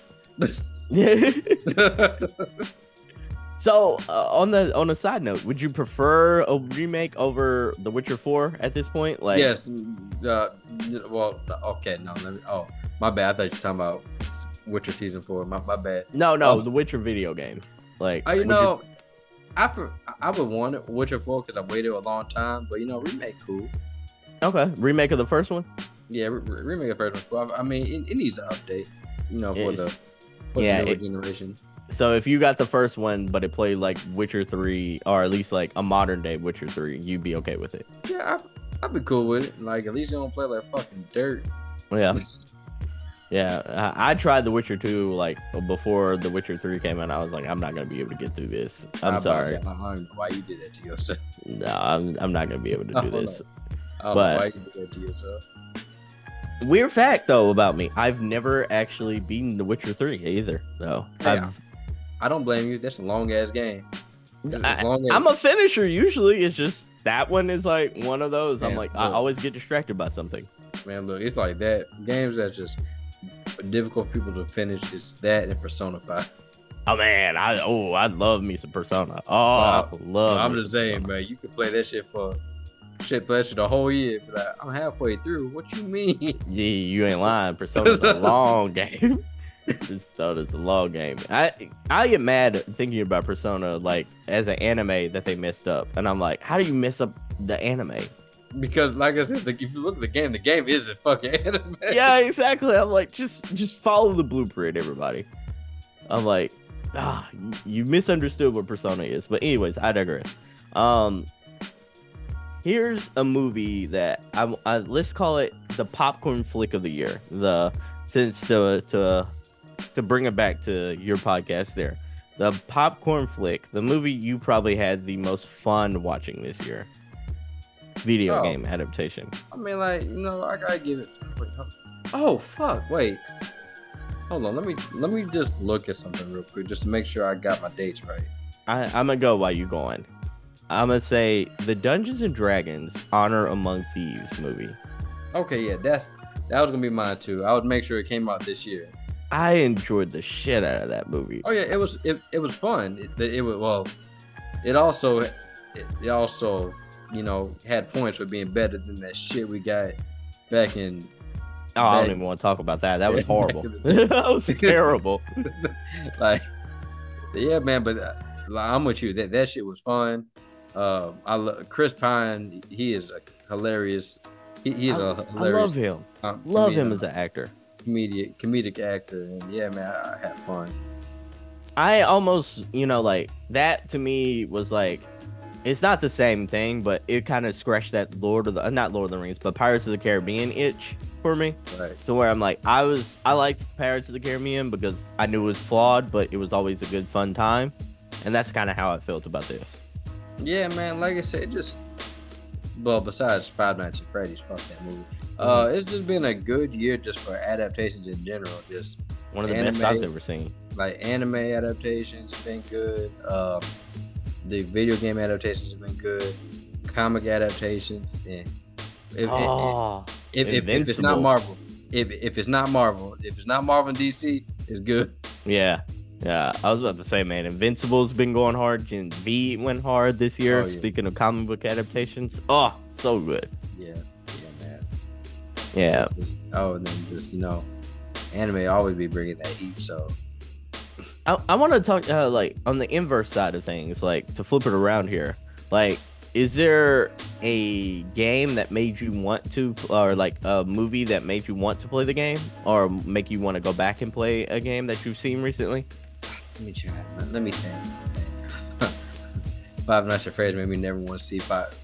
yeah, So uh, on the on a side note, would you prefer a remake over The Witcher Four at this point? Like, yes. Uh, well, okay, no, let me. Oh, my bad. I thought you were talking about Witcher season four. My, my bad. No, no, Oh. The Witcher video game. Like, Oh, you know, I pre- I would want it Witcher four because I waited a long time. But you know, remake cool. okay, remake of the first one. Yeah, re- re- remake the first one. I mean, it, it needs an update. You know, for the for yeah, the newer it- generation. So if you got the first one, but it played like Witcher Three, or at least like a modern day Witcher Three, you'd be okay with it. Yeah, I, I'd be cool with it. Like at least you don't play like fucking dirt. Yeah, yeah. I, I tried The Witcher Two like before The Witcher Three came out. I was like, I'm not gonna be able to get through this. I'm I was about to sorry. Why you did that to yourself? No, I'm, I'm not gonna be able to do Oh, this. Don't But- why you did that to yourself. Weird fact though about me, I've never actually beaten The Witcher Three either. Though Yeah. I've, I don't blame you. That's a long ass game. I, I'm a finisher usually. It's just that one is like one of those. I'm Yeah, like I always get distracted by something. man. Look, it's like that. Games that just difficult for people to finish. It's that and Persona Five. Oh man, I oh I love me some Persona. Oh, Wow. I love. I'm just saying, man. You could play that shit for shit pleasure the whole year. Be like, I'm halfway through. What you mean? Yeah, you ain't lying. Persona's a long game. Persona's a long game. I I get mad thinking about Persona like as an anime that they messed up, and I'm like, how do you mess up the anime? Because, like I said, like, if you look at the game, the game is a fucking anime. yeah, exactly. I'm like, just just follow the blueprint, everybody. I'm like, ah, you, misunderstood what Persona is. But anyways, I digress. Um, here's a movie that I, I let's call it the popcorn flick of the year. The since to to to bring it back to your podcast there, the popcorn flick, the movie you probably had the most fun watching this year. Video Oh. game adaptation. I mean, like, you know, I gotta give it. Wait, oh fuck! Wait, hold on. Let me let me just look at something real quick, just to make sure I got my dates right. I, I'm gonna go while you going. I'm gonna say the Dungeons and Dragons Honor Among Thieves movie. Okay, yeah, that's that was gonna be mine too. I would make sure it came out this year. I enjoyed the shit out of that movie. Oh yeah, it was it, it was fun. It, it was well, it also it, it also you know had points for being better than that shit we got back in Oh, I don't even want to talk about that. That was horrible. back in the- that was terrible. like yeah man but uh, like, i'm with you that that shit was fun uh i love chris pine he is a hilarious he, he's I, a I hilarious love him. um, Love him comedian- as an actor. Comedic comedic actor and yeah man i, I had fun I almost, you know, like that to me was like, it's not the same thing, but it kind of scratched that Lord of the, uh, not Lord of the Rings, but Pirates of the Caribbean itch for me. right So where I'm like, I was, I liked Pirates of the Caribbean because I knew it was flawed, but it was always a good fun time, and that's kind of how I felt about this. yeah man like i said just well besides five nights at freddy's fuck that movie uh Mm-hmm. it's just been a good year just for adaptations in general just One of the best I've Anime. ever seen. like anime adaptations have been good. Um, the video game adaptations have been good. Comic adaptations and if, oh, if, if, if, if it's not Marvel, if if it's not Marvel, if it's not Marvel and DC, it's good. yeah, yeah. I was about to say, man, Invincible's been going hard. Gen V went hard this year. Oh, yeah. Speaking of comic book adaptations, oh, so good. Yeah, yeah. Yeah, oh, and then just you know, anime always be bringing that heat. So I, I want to talk uh, like on the inverse side of things, like to flip it around here. Like, is there a game that made you want to, or like a movie that made you want to play the game, or make you want to go back and play a game that you've seen recently? let me try. Let, let me think. Let me think. Five Nights at Freddy's made me never want to see five.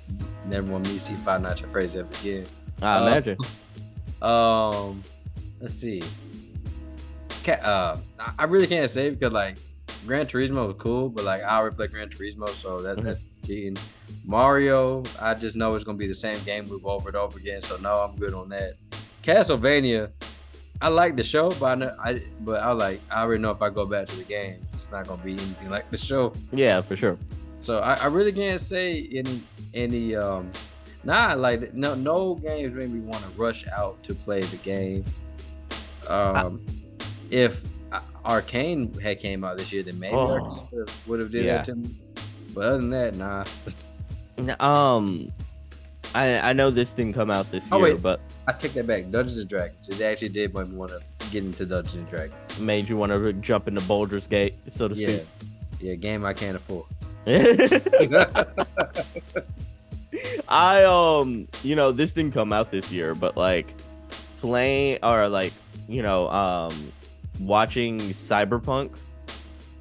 Never want me to see Five Nights at Freddy's ever again. I Uh, imagine. Um, let's see. Uh, I- really can't say because like Gran Turismo was cool, but like I already play Gran Turismo, so that, that's cheating. Mario, I just know it's gonna be the same game loop over and over again, so no, I'm good on that. Castlevania, I like the show, but I, know, I but I like I already know if I go back to the game, it's not gonna be anything like the show. Yeah, for sure. So I, I really can't say any any um nah like no no games made me want to rush out to play the game. Um if Arcane had came out this year, then maybe Oh. Arcane would have did Yeah. that to me. But other than that, nah. Um, I I know this didn't come out this Oh, year, wait. but I take that back. Dungeons and Dragons. It actually did make me want to get into Dungeons and Dragons. made you want to jump into Baldur's Gate, so to Yeah, speak. yeah, game I can't afford. I um, you know, this didn't come out this year, but like playing or like you know, um, watching Cyberpunk,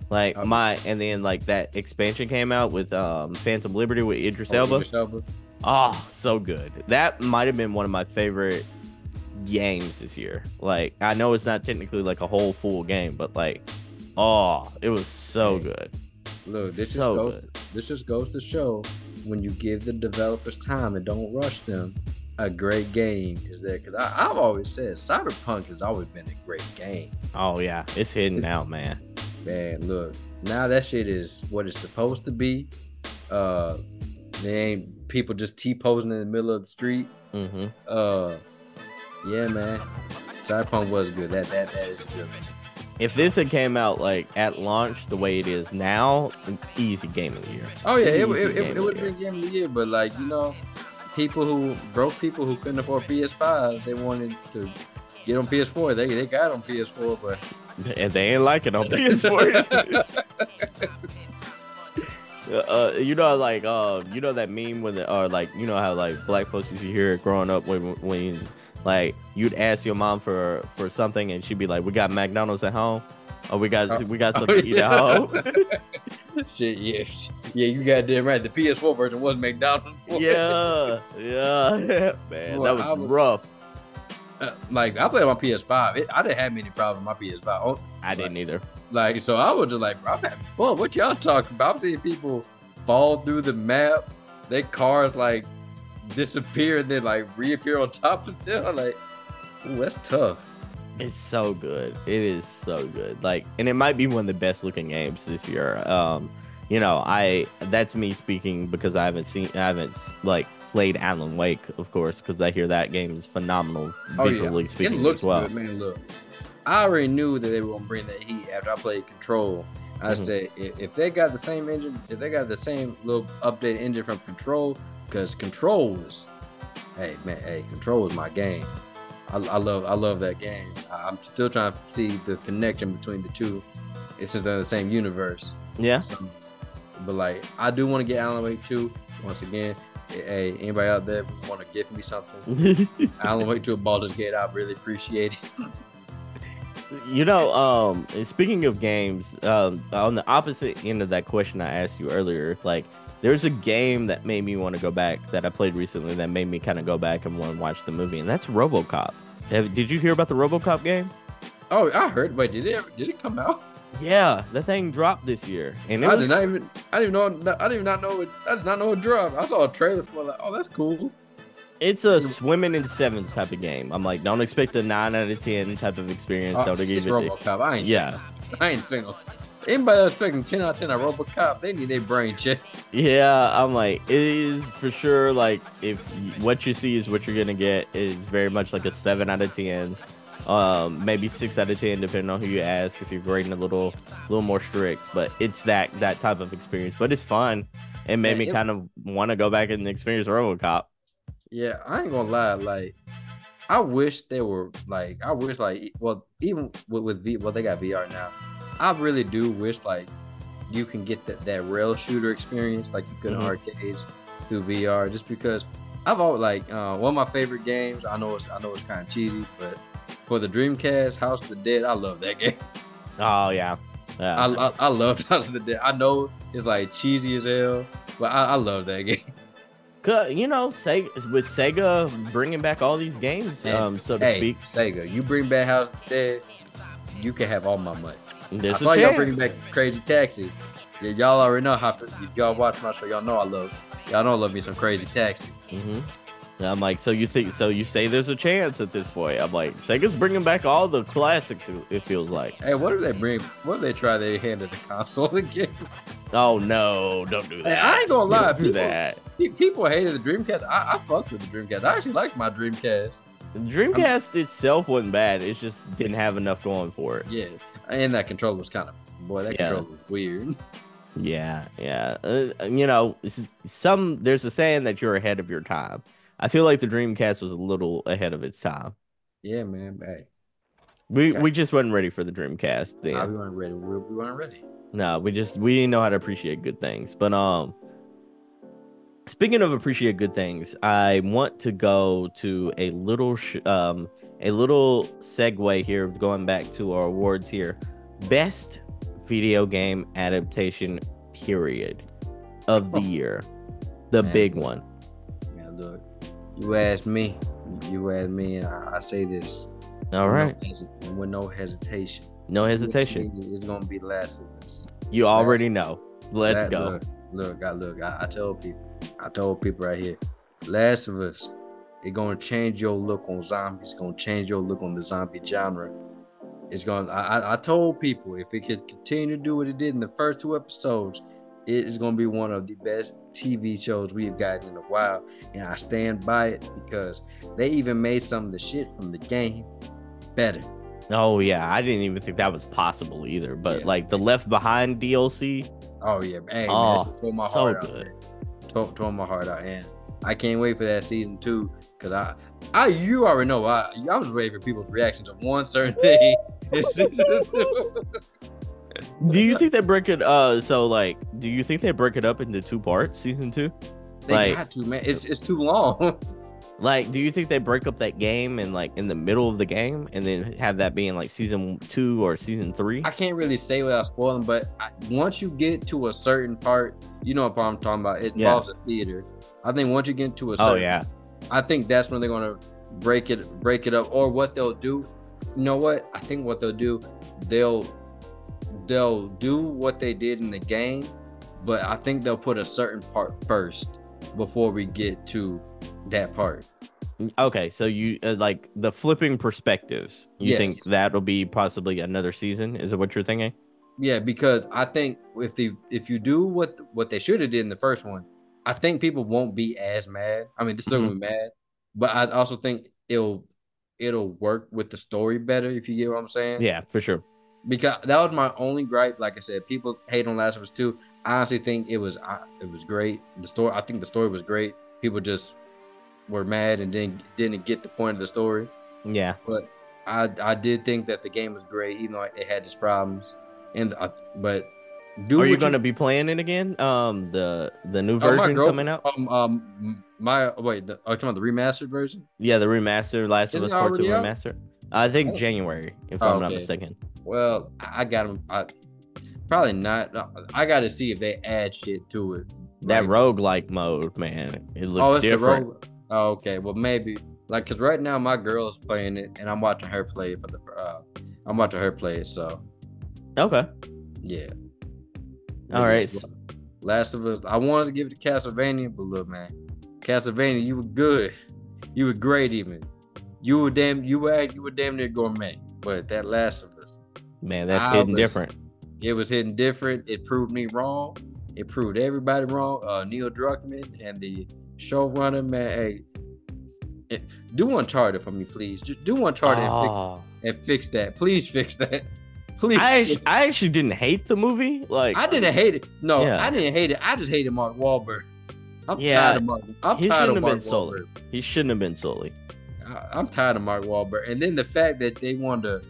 like Um, my and then like that expansion came out with um Phantom Liberty with Idris Oh, Elba. Idris Elba. Oh, so good. That might have been one of my favorite games this year. Like, I know it's not technically like a whole full game, but like, oh, it was so good. Look, this So just goes. good. this just goes to show when you give the developers time and don't rush them, a great game is there. Because I've always said Cyberpunk has always been a great game. Oh yeah, it's hidden out, man. Man, look, now that shit is what it's supposed to be. Uh, there ain't people just t posing in the middle of the street. hmm Uh, yeah, man, Cyberpunk was good. That that that is good. If this had came out like at launch the way it is now, easy game of the year. Oh yeah, it, Easy it, it, it would have been game of the year, but like you know, people who broke people who couldn't afford PS5, they wanted to get on PS4. They they got on PS4, but And they ain't like it on PS4. uh, you know, like, uh, you know that meme when, or like, you know how like black folks used to hear it growing up when, when, like, you'd ask your mom for for something and she'd be like, "We got McDonald's at home." Oh, we got we got something to eat at home. shit, yeah, yeah, you got damn right. The PS4 version was McDonald's. yeah, yeah, man, that was, was- rough. Uh, like I played on my PS5. It, I didn't have many problems with my PS5. Oh, I didn't either. Like, so I was just like, bro, I'm having fun. What y'all talking about? I'm seeing people fall through the map. They cars like disappear and then like reappear on top of them. I'm like, ooh, that's tough. It's so good. It is so good. Like, and it might be one of the best looking games this year. Um, you know, I that's me speaking because I haven't seen, I haven't like played Alan Wake, of course, because I hear that game is phenomenal visually speaking Oh, it looks well. good, man. Look, I already knew that they were gonna bring that heat after I played Control. I Mhm. said if, if they got the same engine, if they got the same little updated engine from Control, because Control was, hey man, hey, Control was my game. I, I love I love that game. I, I'm still trying to see the connection between the two. It's just they're in the same universe. Yeah, So, but like, I do want to get Alan Wake 2. Once again, hey, anybody out there want to give me something? Alan Wake 2 at Baldur's Gate, I really appreciate it. you know, um, speaking of games, um, on the opposite end of that question I asked you earlier, like there's a game that made me want to go back that I played recently that made me kind of go back and want to watch the movie, and that's RoboCop. Have, did you hear about the RoboCop game? Oh, I heard. Wait, did it ever, did it come out? Yeah, the thing dropped this year, and I was, did not even. I didn't even know. I didn't even not know it. I did not know it dropped. I saw a trailer for it, like, oh, that's cool. it's a swimming in sevens type of game. I'm like, don't expect a nine out of ten type of experience. Uh, don't give it's it. RoboCop. I ain't. Yeah, I ain't thinking. Anybody else expecting ten out of ten on RoboCop? They need their brain check. yeah. I'm like, it is for sure. Like, if what you see is what you're gonna get, is very much like a seven out of ten. Um, maybe six out of ten, depending on who you ask. If you're grading a little, little more strict, but it's that that type of experience. But it's fun. It made Yeah, me it- kind of want to go back and experience RoboCop. Yeah, I ain't gonna lie. Like, I wish they were like. I wish like. Well, even with, with V. Well, they got VR now. I really do wish like you can get that that rail shooter experience like you could in Mhm. arcades through VR. Just because I've always like uh, one of my favorite games. I know it's I know it's kind of cheesy, but for the Dreamcast, House of the Dead, I love that game. Oh yeah, yeah. I I, I love House of the Dead. I know it's like cheesy as hell, but I, I love that game. 'Cause, you know, Sega with Sega bringing back all these games, um, so to Hey, speak. Sega, you bring back House of the Dead, you can have all my money. There's I saw y'all bringing back Crazy Taxi. Yeah, y'all already know how. Y'all watch my show, y'all know I love. Y'all know I love me some Crazy Taxi. hmm I'm like, so you think? So you say there's a chance at this point? I'm like, Sega's bringing back all the classics. it- feels like. Hey, what do they bring? What do they try their hand at the console again? Oh no, don't do Hey, that. I ain't gonna lie, Don't do that. people hated the Dreamcast. I, I fucked with the Dreamcast. I actually liked my Dreamcast. Dreamcast itself wasn't bad. It just didn't have enough going for it. Yeah, And that controller was kind of boy, that Yeah. controller was weird. Yeah, yeah. Uh, you know, some there's a saying that you're ahead of your time. I feel like the Dreamcast was a little ahead of its time. Yeah, man. Hey, We Okay. we just wasn't ready for the Dreamcast then. nah, we weren't ready. We, we weren't ready. No, we just we didn't know how to appreciate good things. But um speaking of appreciate good things, I want to go to a little sh- um a little segue here going back to our awards here. Best video game adaptation period of the oh. year. The Man. big one. Man, look, you asked me. You asked me, and I, I say this. All right. with. No hesi- with no hesitation. No hesitation. It's gonna be Last of Us. You already know. Let's That- go. Look, look, I look. I, I told people. I told people right here. Last of Us. It's gonna change your look on zombies. It's gonna change your look on the zombie genre. It's gonna. I, I, told people if it could continue to do what it did in the first two episodes, it is gonna be one of the best TV shows we've gotten in a while, and I stand by it because they even made some of the shit from the game better. Oh yeah, I didn't even think that was possible either. But Yes. like the Left Behind DLC, Oh yeah, hey, Oh, man, tore my so heart good. Out, tore, tore my heart out, and I can't wait for that season two. Cause I, I, you already know, I, I was ready for people's reactions of one certain thing in season two. do you think they break it? Uh, so like, do you think they break it up into two parts, season two? They Like- got to, man. It's it's too long. Like, do you think they break up that game and like in the middle of the game, and then have that being like season two or season three? I can't really say without spoiling, but I, once you get to a certain part, you know what part I'm talking about. It Yeah. involves a theater. I think once you get to a Oh yeah, I think that's when they're gonna break it break it up. Or what they'll do. You know what? I think what they'll do, they'll they'll do what they did in the game, but I think they'll put a certain part first before we get to that part. okay. So you uh, like the flipping perspectives. You think that'll be possibly another season? Is it what you're thinking? Yeah, because I think if they if you do what what they should have did in the first one, I think people won't be as mad. I mean, they're still gonna mm-hmm. be mad, but I also think it'll it'll work with the story better if you get what I'm saying. Yeah, for sure. because that was my only gripe. Like I said, people hate on Last of Us 2. I honestly think it was I- it was great. The story, I think the story was great. People just were mad and didn't didn't get the point of the story. Yeah. But I I did think that the game was great, even though it had its problems. And I, but do Are you going to be playing it again? Um, the the new Oh, version girl- coming out? Um, um, my wait, the, are you talking about the remastered version? Yeah, the remastered Last of Isn't Us Part Two out? remaster. I think Oh. January, if Oh, I'm not mistaken. Well, I got them. I, probably not. I got to see if they add shit to it. That Like- roguelike mode, man, it looks oh, it's different. Oh, okay. Well, maybe like because right now my girl is playing it, and I'm watching her play it for the. Uh, I'm watching her play it, so Okay, yeah. All right. Last of Us. I wanted to give it to Castlevania, but look, man, Castlevania, you were good. You were great, even. You were damn. You were you were damn near gourmet. But that Last of Us, Man, that's I was- different. it was hitting different. It proved me wrong. It proved everybody wrong. Uh, Neil Druckmann and the showrunner, man. Hey, it, do Uncharted for me, please. Just do Uncharted and, Oh. fix, and fix that. Please fix that. Please. I actually, I actually didn't hate the movie. Like I didn't hate it. No, Yeah. I didn't hate it. I just hated Mark Wahlberg. I'm Yeah, tired of Mark. I'm he tired shouldn't of have Mark been Sully. Wahlberg. He shouldn't have been Sully. I, I'm tired of Mark Wahlberg. And then the fact that they wanted to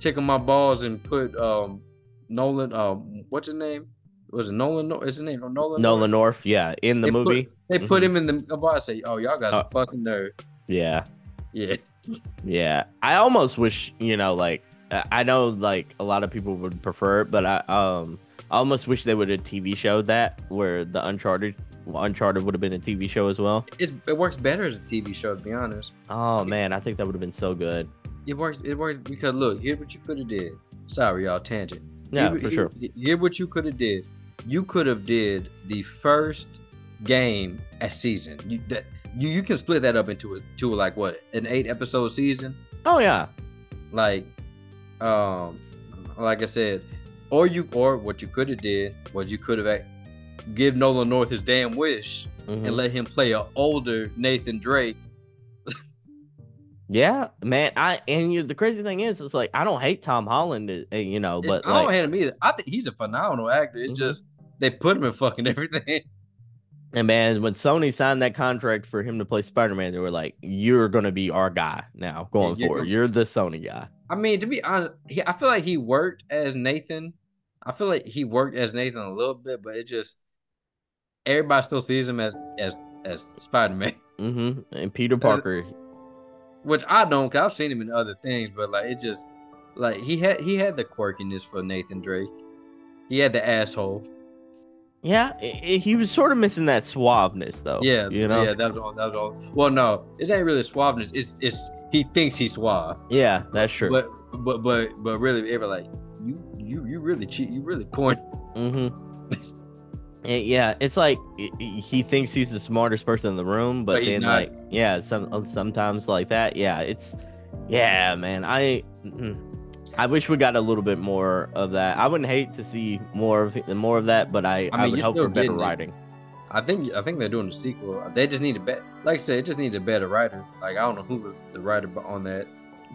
tickle my balls and put um Nolan um what's his name? Was it Nolan? Is his name Nolan? Nolan North? North, yeah, in the They put- movie. They put Mhm. him in the. I'm about to say, oh y'all got some Uh, fucking nerve. Yeah, Yeah. yeah. I almost wish, you know, like I know, like a lot of people would prefer it, but I um, I almost wish they would have TV showed that where the Uncharted, Uncharted would have been a TV show as well. It's, it works better as a TV show, to be honest. Oh man, I think that would have been so good. It works. It works because look, here what you could have did. Sorry, y'all tangent. Yeah, Here- for here- sure. Here what you could have did. You could have did the first game a season. You that you, you can split that up into a to like what an eight episode season. Oh yeah, Like, um, like I said, or you or what you could have did was you could have give Nolan North his damn wish Mhm. and let him play an older Nathan Drake. Yeah, man. I and you, the crazy thing is, it's like I don't hate Tom Holland, uh, you know, but I don't hate him either. I think he's a phenomenal actor. It's Mhm. just they put him in fucking everything. And man, when Sony signed that contract for him to play Spider Man, they were like, "You're gonna be our guy now going you're forward. gonna- You're the Sony guy." I mean, to be honest, he, I feel like he worked as Nathan. I feel like he worked as Nathan a little bit, but it just everybody still sees him as as as Spider Man, hmm And Peter Parker, which I don't. Cause I've seen him in other things, but like it just like he had he had the quirkiness for Nathan Drake. He had the asshole. Yeah, i- i- he was sort of missing that suaveness, though. Yeah, you know. Yeah, that was all. That was all. Well, no, it ain't really suaveness. It's it's he thinks he's suave, Yeah, that's true. but but but but really, everybody like you you you really cheat. You really corny. Mm-hmm. Yeah, it's like he thinks he's the smartest person in the room, but, But he's then not. like yeah, some sometimes like that. Yeah, it's yeah, man. I I wish we got a little bit more of that. I wouldn't hate to see more of more of that, but I I, I would hope for better it. writing. I think I think they're doing a sequel. They just need a bet. Like I said, it just needs a better writer. Like I don't know who was the writer on that,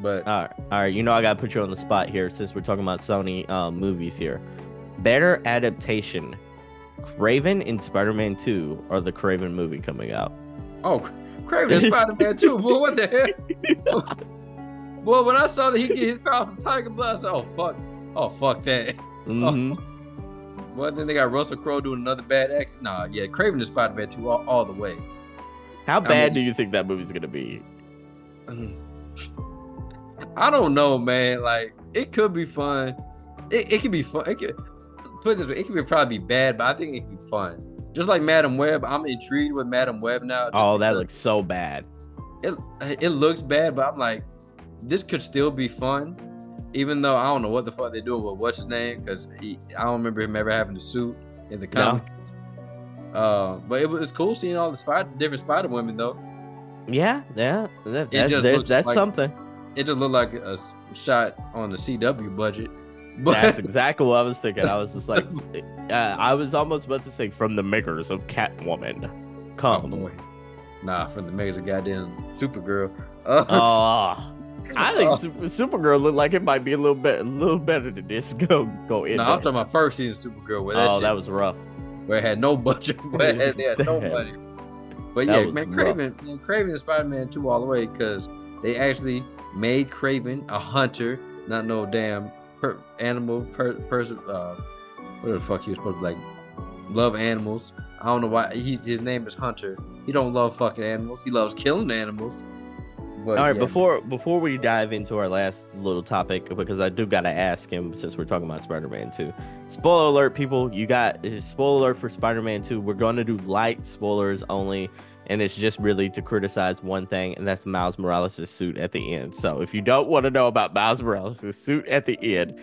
but All right, all right. You know I gotta put you on the spot here since we're talking about Sony um, movies here. Better adaptation: Kraven and Spider-Man Two or the Kraven movie coming out. oh, Kraven and Spider Man Two. Boy, what the hell? Boy, when I saw that he get his power from Tiger Blood, I said, "Oh fuck, oh fuck that." Mhm. Well, then they got Russell Crowe doing another bad accent. Nah, yeah, Kraven the Spider Man two all, all the way. How bad mean- do you think that movie's gonna be? I don't know, man. Like it could be fun. It, it could be fun. It could put it this way. It could be probably be bad, but I think it could be fun. Just like Madame Web, I'm intrigued with Madame Web now. Oh, that looks so bad. It it looks bad, but I'm like, this could still be fun. Even though I don't know what the fuck they're doing with what's his name, because I don't remember him ever having a suit in the No. comic. Uh, but it was cool seeing all the spider different Spider Women though. Yeah, yeah. That, that- that- that's like- something. It just looked like a shot on the CW budget. But That's exactly what I was thinking. I was just like, uh, I was almost about to say from the makers of Catwoman. Oh, boy. Nah, from the makers of goddamn Supergirl. Uh, Oh, I think uh, Super, Supergirl looked like it might be a little bit, a little better than this. Go, go in. nah, I'm talking about first season Supergirl where that, oh, shit, that was rough. where it had no budget, where it had, had no money. But That yeah, man, rough. Kraven, man, Kraven and Spider Man 2 all the way because they actually made Kraven a hunter, not no damn per, animal per, person. Uh, what the fuck he was supposed to like love animals. I don't know why he's his name is Hunter. He don't love fucking animals. He loves killing animals. All right, yeah, before before we dive into our last little topic, because I do gotta ask him since we're talking about Spider-Man 2. Spoiler alert, people! You got spoiler alert for Spider-Man 2. We're gonna do light spoilers only, and it's just really to criticize one thing, and that's Miles Morales' suit at the end. So if you don't want to know about Miles Morales' suit at the end,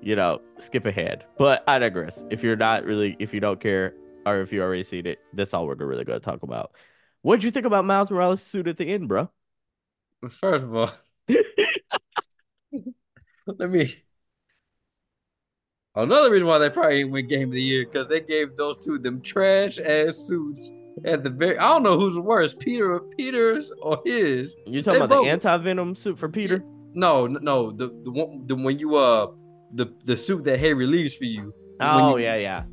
you know, skip ahead. But I digress. If you're not really, if you don't care, or if you already seen it, that's all we're really gonna talk about. What'd you think about Miles Morales' suit at the end, bro? First of all, let me. Another reason why they probably win Game of the Year because they gave those two them trash ass suits at the very. I don't know who's worse, Peter, Peter's or his. You talking They about both- the anti venom suit for Peter? No, no, the the one the when you uh the the suit that Harry leaves for you. Oh you- yeah, yeah.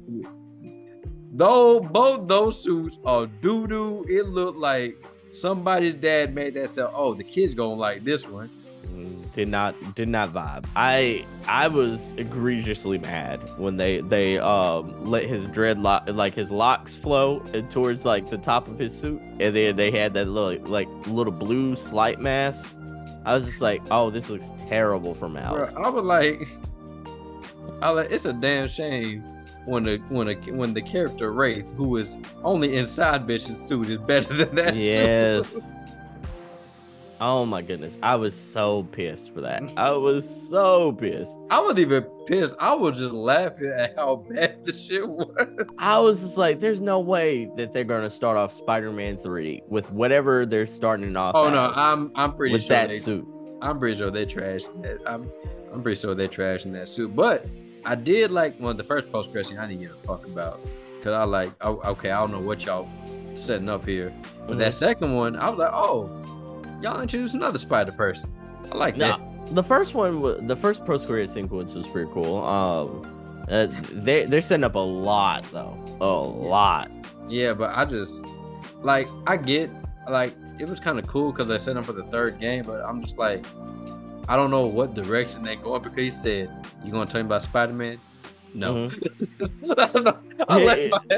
Though both those suits are doo doo. It looked like somebody's dad made that sell. "Oh, the kids gonna like this one." Mm, Did not did not vibe. I I was egregiously mad when they they um let his dreadlock like his locks flow and towards like the top of his suit, and then they had that little like little blue slight mask. I was just like, oh, this looks terrible for Mouse. Bruh, I was like, I like it's a damn shame when the when the when the character Wraith, who is only inside bitch's suit, is better than that. suit. Yes. Oh my goodness, I was so pissed for that. I was so pissed. I wasn't even pissed. I was just laughing at how bad the shit was. I was just like, there's no way that they're gonna start off Spider-Man three with whatever they're starting off. Oh no, I'm I'm pretty with sure that they, suit. I'm pretty sure they trashed that. I'm I'm pretty sure they trashed in that suit. But I did like one of the first post scene I didn't give a fuck about because I like oh, okay I don't know what y'all setting up here, but that Mhm. second one I was like oh y'all introduced another Spider person. I like that. the first one, the first post credit sequence was pretty cool. Um, uh, they they're setting up a lot though, a lot. Yeah, but I just like I get like it was kind of cool because I set him for the third game, but I'm just like I don't know what direction they're going because he said you gonna tell me about Spider Man. No. Mm-hmm.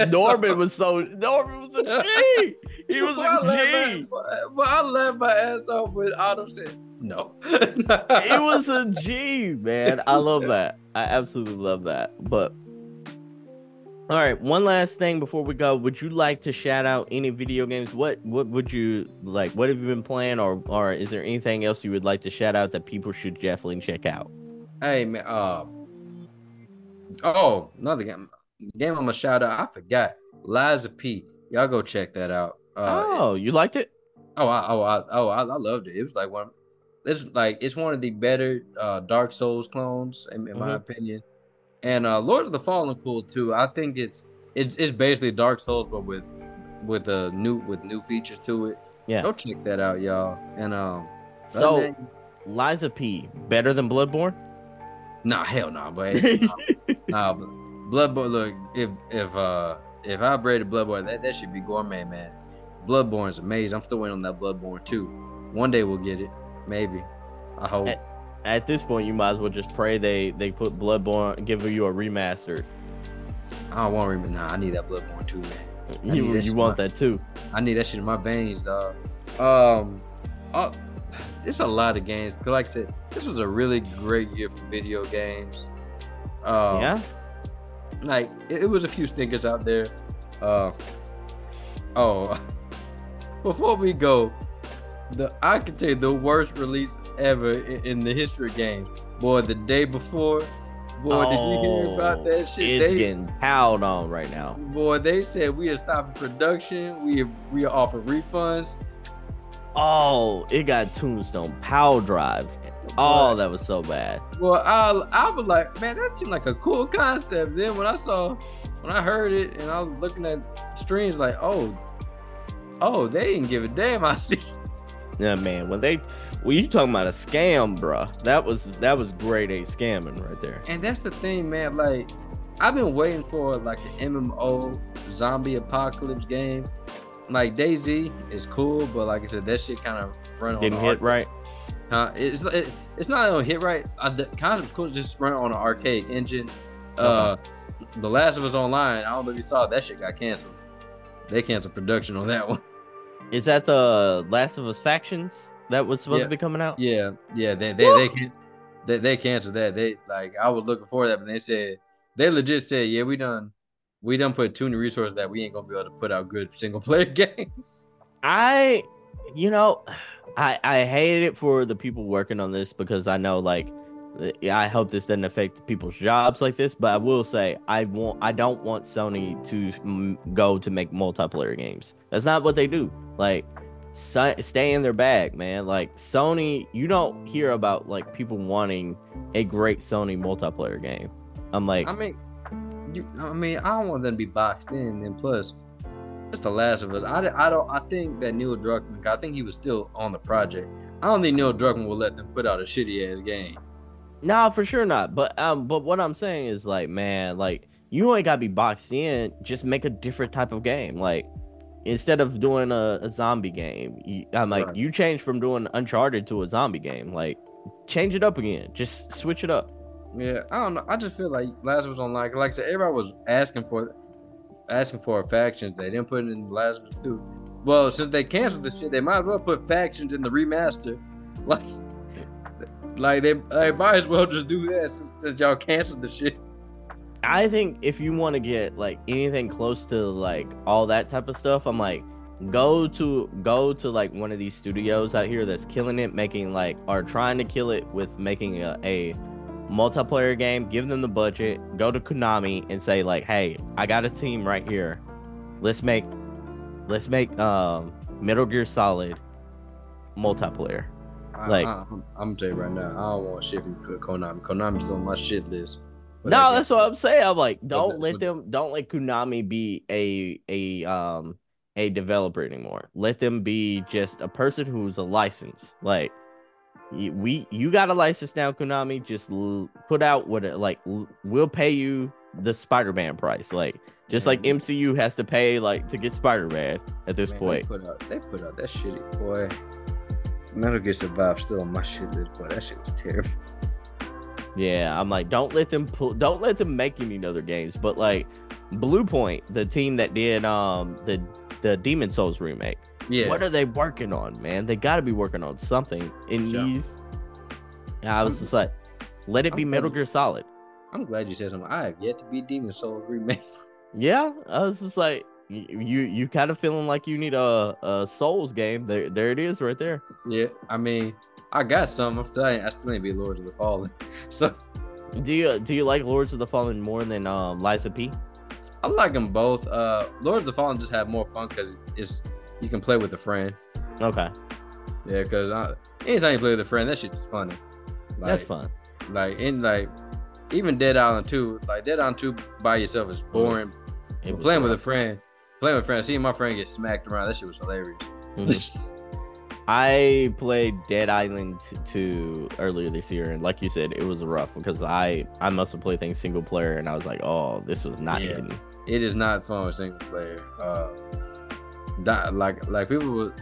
Norman was so Norman was a G. He was a G. But I laughed my ass off when Autumn said no. he was a G, man. I love that. I absolutely love that. But all right, one last thing before we go. Would you like to shout out any video games? What what would you like? What have you been playing, or or is there anything else you would like to shout out that people should definitely check out? Hey man, uh, oh, another game. Game I'm gonna shout out. I forgot. Lies of P. Y'all go check that out. Uh, oh, you liked it? Oh, I, oh, I, oh, I, I loved it. It was like one. It's like it's one of the better uh, Dark Souls clones, in, in mm-hmm. my opinion. And uh, Lords of the Fallen cool too. I think it's it's it's basically Dark Souls, but with with a new with new features to it. Yeah, go check that out, y'all. And um, so that, Lies of P better than Bloodborne? Nah, hell no, nah, but nah, but Bloodborne. Look, if if uh if I upgraded Bloodborne, that that should be gourmet, man. Bloodborne's amazing. I'm still waiting on that Bloodborne too. One day we'll get it, maybe. I hope. At, this point, you might as well just pray they they put Bloodborne, give you a remaster. I don't want remaster. Nah, I need that Bloodborne too, man. I you you want my, that too? I need that shit in my veins, dog. Um, uh, there's a lot of games. Like I said, this was a really great year for video games. Um, yeah. Like it, it was a few stinkers out there. Uh, oh, before we go, the I can tell you the worst release ever in, in the history of games. Boy, the day before, boy, oh, did you hear about oh, that shit? It's they, getting piled on right now. Boy, they said we are stopping production. We have, we are offering refunds. Oh, it got Tombstone Power Drive. Oh, that was so bad. Well, I I was like, man, that seemed like a cool concept. Then when I saw, when I heard it, and I was looking at streams, like, oh, oh, they didn't give a damn. I see. Yeah, man. When they, when you talking about a scam, bro, that was that was grade A scamming right there. And that's the thing, man. Like, I've been waiting for like an MMO zombie apocalypse game. Like DayZ is cool, but like I said, that shit kind of run didn't hit arcade. right. Uh, it's it, it's not on hit right. Uh, the concept's cool, just run on an arcade engine. Uh, uh-huh. The Last of Us Online. I don't know if you saw that shit got canceled. They canceled production on that one. Is that the Last of Us factions that was supposed yeah. to be coming out? Yeah, yeah. They they they, can, they they canceled that. They like I was looking for that, but they said they legit said, yeah, we done we done put too many resources that we ain't gonna be able to put out good single player games. I, you know, I I hate it for the people working on this because I know like I hope this doesn't affect people's jobs like this, but I will say I want I don't want Sony to m- go to make multiplayer games. That's not what they do. Like so, stay in their bag, man. Like Sony, you don't hear about like people wanting a great Sony multiplayer game. I'm like, I mean, you, I mean, I don't want them to be boxed in. And plus, it's The Last of Us. I, I don't. I think that Neil Druckmann. I think he was still on the project. I don't think Neil Druckmann will let them put out a shitty ass game. Nah, for sure not. But um, but what I'm saying is like, man, like you ain't gotta be boxed in. Just make a different type of game. Like instead of doing a, a zombie game, you, I'm like, right. you change from doing Uncharted to a zombie game. Like, change it up again. Just switch it up. Yeah, I don't know. I just feel like Last of Us Online. Like I said, everybody was asking for asking for a faction. They didn't put it in Last of Us 2. Well, since they canceled the shit, they might as well put factions in the remaster. Like like they, they might as well just do that since, since y'all canceled the shit. I think if you want to get like anything close to like all that type of stuff, I'm like, go to go to like one of these studios out here that's killing it, making like or trying to kill it with making a, a multiplayer game. Give them the budget. Go to Konami and say like, hey, I got a team right here. Let's make let's make um Metal Gear Solid multiplayer. Like I, am gonna tell you right now, I don't want shit from Konami. Konami's on my shit list. No, that's what I'm saying. I'm like, don't let them, don't let Konami be a a um a developer anymore. Let them be just a person who's a license. Like we you got a license now, Konami. Just l- put out what it, like l- we'll pay you the Spider-Man price. Like just like MCU has to pay like to get Spider-Man at this Man, point. They put out they put out that shitty boy. Metal Gear Survive still on my shit list, boy. That shit was terrible. Yeah, I'm like, don't let them pull, don't let them make any other games. But like, Bluepoint, the team that did um the the Demon's Souls remake, Yeah. what are they working on, man? They got to be working on something in Yeah. these. And I was I'm- just like, let it be I'm Metal glad- Gear Solid. I'm glad you said something. I have yet to be Demon's Souls remake. Yeah, I was just like, y- you you kind of feeling like you need a a Souls game. There there it is right there. yeah, I mean, I got some. I'm still, I still ain't be Lords of the Fallen. So Do you do you like Lords of the Fallen more than um Lies of P? I like them both. Uh, Lords of the Fallen just have more fun because it's you can play with a friend. Okay, Yeah, because anytime you play with a friend, that shit's just funny. Like, that's fun. Like in like even Dead Island 2, like Dead Island 2 by yourself is boring. It playing with a friend, playing with friends, friend, seeing my friend get smacked around, that shit was hilarious. I played Dead Island 2 earlier this year, and like you said, it was rough because I I must have played things single player, and I was like, oh, this was not Yeah. it is not fun with single player. Uh, di- like like people would.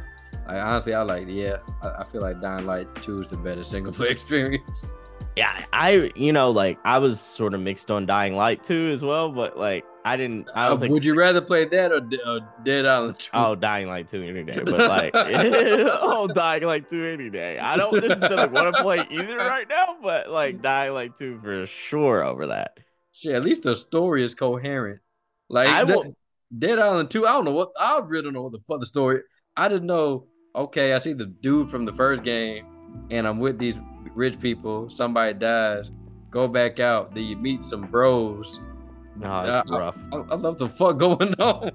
Like, honestly, I like yeah. I, I feel like Dying Light 2 is the better single player experience. Yeah, I you know like I was sort of mixed on Dying Light 2 as well, but like I didn't. I Uh, don't think. would you rather play that or, or Dead Island 2? Oh, Dying Light 2 any day, but like, oh, Dying Light 2 any day. I don't necessarily want to play either right now, but like Dying Light 2 for sure over that. Shit, at least the story is coherent. Like I that- will- Dead Island 2, I don't know what I really don't know what the fuck the story. I just know, okay, I see the dude from the first game and I'm with these rich people, somebody dies, go back out, then you meet some bros. No, it's Uh, rough. I, I love the fuck going on.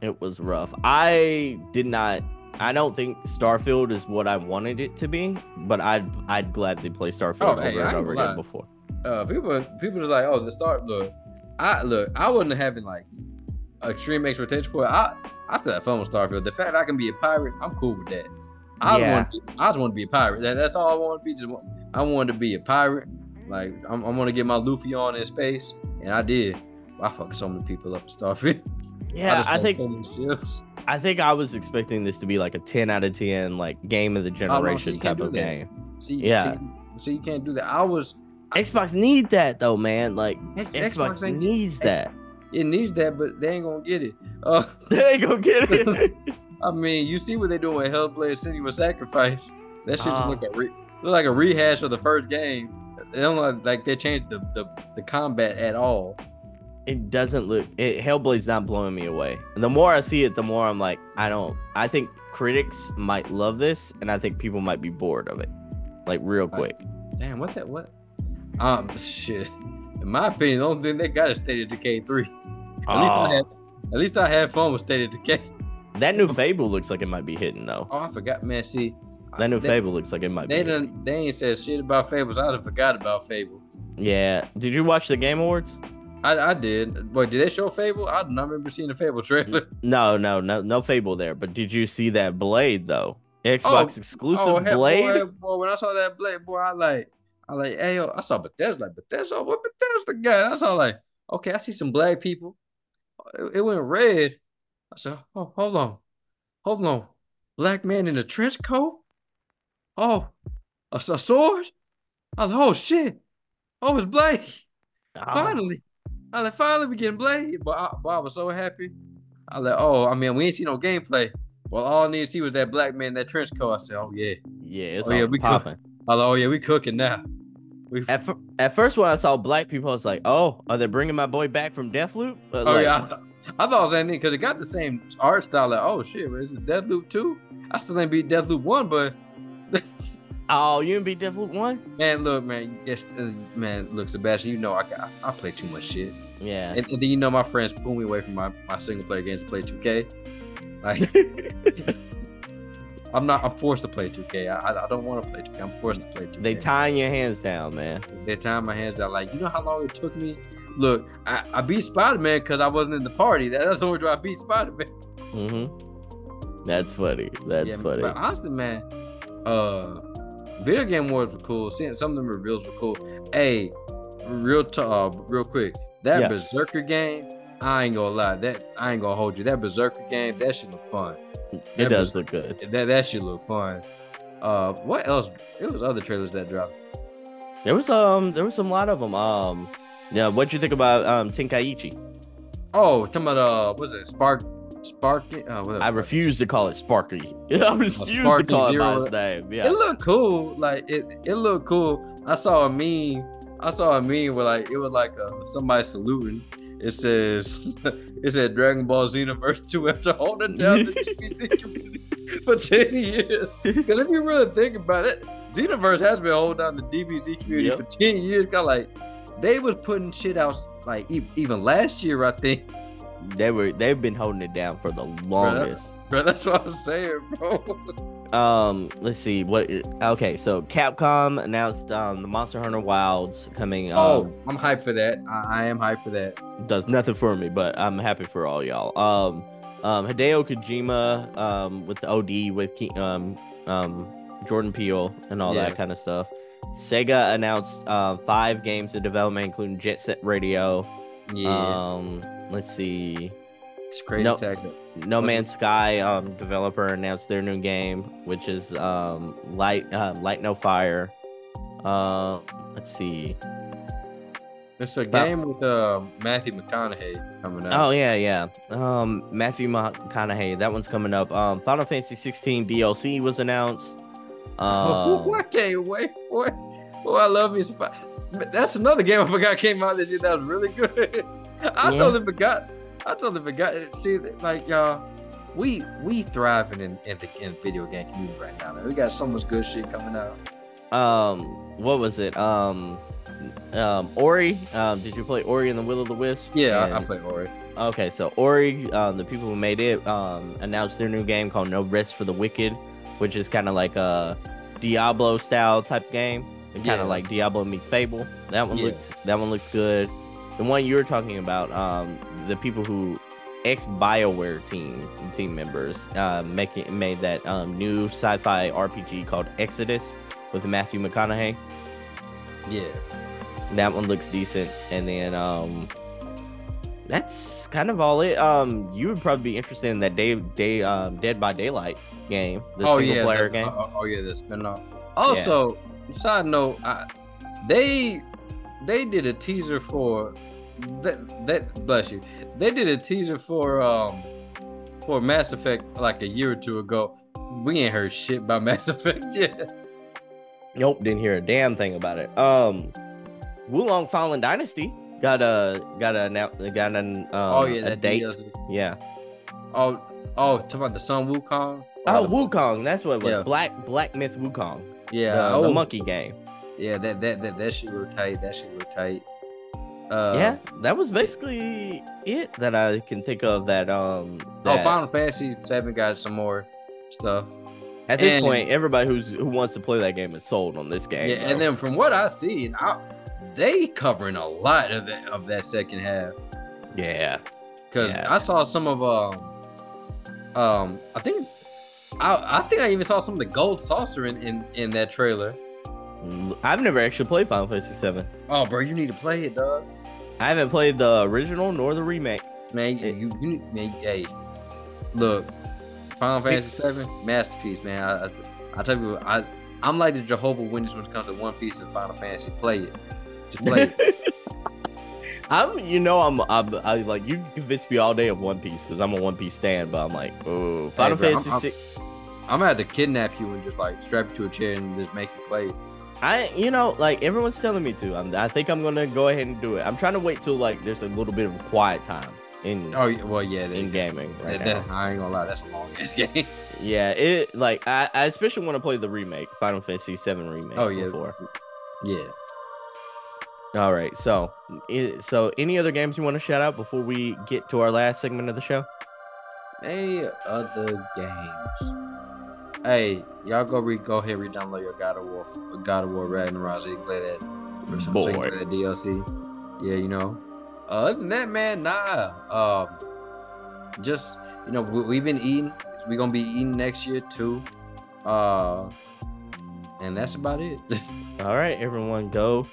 It was rough. I did not. I don't think Starfield is what I wanted it to be, but I'd I'd gladly play Starfield Oh, over hey, and over again lie. before. Uh people people are like, oh, the start look. I look, I wasn't having like extreme expectations for it. I I still have fun with Starfield. The fact I can be a pirate, I'm cool with that. I Yeah. want I just want to be a pirate. That, that's all I want to be. Just want, I wanted to be a pirate. Like I'm, I'm gonna get my Luffy on in space, and I did. I fucked so many people up in Starfield. Yeah, just I think. I think I was expecting this to be like a ten out of ten, like game of the Oh, no, generation you type of that. game. See, Yeah. see, see, you can't do that. I was Xbox need that though, man. Like X- Xbox, ain't- needs X- that. It needs that, but they ain't gonna get it. Uh, they ain't gonna get it. I mean, you see what they're doing with Hellblade City with Sacrifice. That shit just look, a re- look like a rehash of the first game. They don't look like they changed the, the, the combat at all. It doesn't look it Hellblade's not blowing me away. And the more I see it, the more I'm like, I don't I think critics might love this and I think people might be bored of it. Like real quick. Damn, what that what? Um, shit. In my opinion, the only thing they got is State of Decay three. At least I Oh, had, at least I had fun with State of Decay. that new Fable looks like it might be hitting though. Oh, I forgot, man. See, That new they, Fable looks like it might They be. done, they ain't said shit about Fables. I'd have forgot about Fable. Yeah. Did you watch the Game Awards? I, I did. Wait, did they show Fable? I do not remember seeing the Fable trailer. No, no, no, no Fable there. But did you see that Blade though? Xbox exclusive oh, Blade. boy, boy, when I saw that Blade, boy, I like, I like, hey, yo, I saw Bethesda, like Bethesda, what Bethesda the guy? I saw like, okay, I see some black people. It, it went red. I said, oh, hold on, hold on, black man in a trench coat. Oh, a, a sword. I was like, oh shit, oh, it's Blade. Ah, Finally, I like, finally we getting Blade. But I, but I was so happy. I like, oh, I mean, we ain't see no gameplay. Well, all I need to see was that black man that trench coat. I said, oh yeah. yeah, it's Oh, yeah, we popping. I like, oh yeah, we cooking now. We At, fir- at first, when I saw black people, I was like, "Oh, are they bringing my boy back from Deathloop?" But, oh like, yeah, I, th- I thought it was anything because it got the same art style. Like, oh shit, is it Deathloop two? I still ain't beat Deathloop one, but oh, you didn't beat one? man, look, man, yes, uh, man, look, Sebastion, you know I got, I play too much shit, Yeah. and, and then you know my friends pull me away from my, my single player games to play 2K. Like, I'm not, I'm forced to play 2K. I, I, I don't want to play 2K. I'm forced to play 2K. they tying your hands down, man. They tying my hands down. Like, you know how long it took me? Look, I, I beat Spider Man because I wasn't in the party. That, that's the only reason I beat Spider Man. Mm-hmm. That's funny. That's yeah, funny. But honestly, man, uh, video game wars were cool. Seeing some of them reveals were cool. Hey, real t- uh, real quick, that yeah. Berserker game, I ain't gonna lie. That I ain't gonna hold you. That Berserker game, that should look fun. It that does look good. That that should look fun. Uh, what else? It was other trailers that dropped. There was um, there was some lot of them. Um, yeah. What'd you think about um Tenkaichi? Oh, talking about uh, what was it Spark? Sparky? Uh, I refuse to call it Sparky. I refuse oh, to call Zero. it by his name. Yeah. It looked cool. Like it, it looked cool. I saw a meme. I saw a meme where like it was like uh, somebody saluting. It says it said Dragon Ball Xenoverse 2 after holding down the DBZ community for 10 years. Because if you really think about it, Xenoverse has been holding down the DBZ community yep. for 10 years. Got like they was putting shit out like even last year, I think. They were they've been holding it down for the longest. Bro, bro that's what I was saying, bro. Um, let's see what. Okay, so Capcom announced um the Monster Hunter Wilds coming. Oh, um, I'm hyped for that. I, I am hyped for that. Does nothing for me, but I'm happy for all y'all. Um, um, Hideo Kojima, um, with the OD with um, um, Jordan Peele and all yeah. that kind of stuff. Sega announced uh, five games in development, including Jet Set Radio. Yeah. Um, let's see. It's crazy. No, no Man's Sky um, developer announced their new game, which is um, Light uh, Light No Fire. Uh, let's see. It's a game with uh, Matthew McConaughey coming out. Oh yeah, yeah. Um, Matthew McConaughey. That one's coming up. Um, Final Fantasy 16 DLC was announced. Um, I can't wait for it. Oh, I love me. That's another game I forgot came out this year that was really good. I yeah. totally forgot. I totally forgot. See, like y'all, we we thriving in in the in video game community right now. Man. We got so much good shit coming out. Um, what was it? Um, um, Ori. Um, did you play Ori and the Will of the Wisp? Yeah, and, I, I played Ori. Okay, so Ori, um, the people who made it, um, announced their new game called No Rest for the Wicked which is kind of like a Diablo style type game. Kind of yeah. like Diablo meets Fable. That one yeah. looks that one looks good. The one you're talking about, um, the people who ex Bioware team team members uh, making made that um, new sci-fi RPG called Exodus with Matthew McConaughey. Yeah, that one looks decent. And then um, that's kind of all it. Um, you would probably be interested in that day day um, Dead by Daylight game, the oh, single yeah, player the, game. Oh, yeah oh, yeah, the spinoff. Also, yeah. side note, I, they they did a teaser for that that bless you. They did a teaser for um for Mass Effect like a year or two ago. We ain't heard shit about Mass Effect yet. Nope, didn't hear a damn thing about it. Um, Wo Fallen Dynasty got a got a got an um, oh yeah a date. Yeah. Oh oh, talking about the Sun Wukong. Oh, Wukong. That's what it was. Yeah. Black Black Myth Wukong. Yeah. The, oh. the monkey game. Yeah, that that that that shit look tight. That shit look tight. Uh, yeah, that was basically it that I can think of. That um. Oh, that, oh, Final Fantasy Seven got some more stuff. At this and, point, everybody who's who wants to play that game is sold on this game. Yeah, bro. and then from what I see, I, they covering a lot of that of that second half. Yeah, because yeah. I saw some of um, um, I think I, I think I even saw some of the gold saucer in, in, in that trailer. I've never actually played Final Fantasy Seven. Oh, bro, you need to play it, dog. I haven't played the original nor the remake. Man, it, you, you man, hey, look, Final Fantasy Seven, masterpiece, man. I, I, I tell you, I I'm like the Jehovah Witness when it comes to One Piece and Final Fantasy. Play it, just play it. I'm, you know, I'm, I'm, I like you convince me all day of One Piece because I'm a One Piece stand, but I'm like, oh, Final hey, bro, Fantasy I'm, Six. I'm gonna have to kidnap you and just like strap you to a chair and just make you play. I, you know, like everyone's telling me to. I'm, I think I'm gonna go ahead and do it. I'm trying to wait till like there's a little bit of quiet time in. Oh well, yeah, in gaming right that, that, I ain't gonna lie, that's a long ass game. Yeah, it like I, I especially want to play the remake, Final Fantasy VII remake. Oh yeah, before. yeah. All right, so so any other games you want to shout out before we get to our last segment of the show? Any other games? Hey, y'all go re go ahead re-download your God of War, God of War Ragnarok. So you can play that. Or some Boy. play that DLC. Yeah, you know. Uh, other than that, man, nah. Um, just you know, we, have been eating. We're gonna be eating next year too. Uh, and that's about it. All right, everyone, go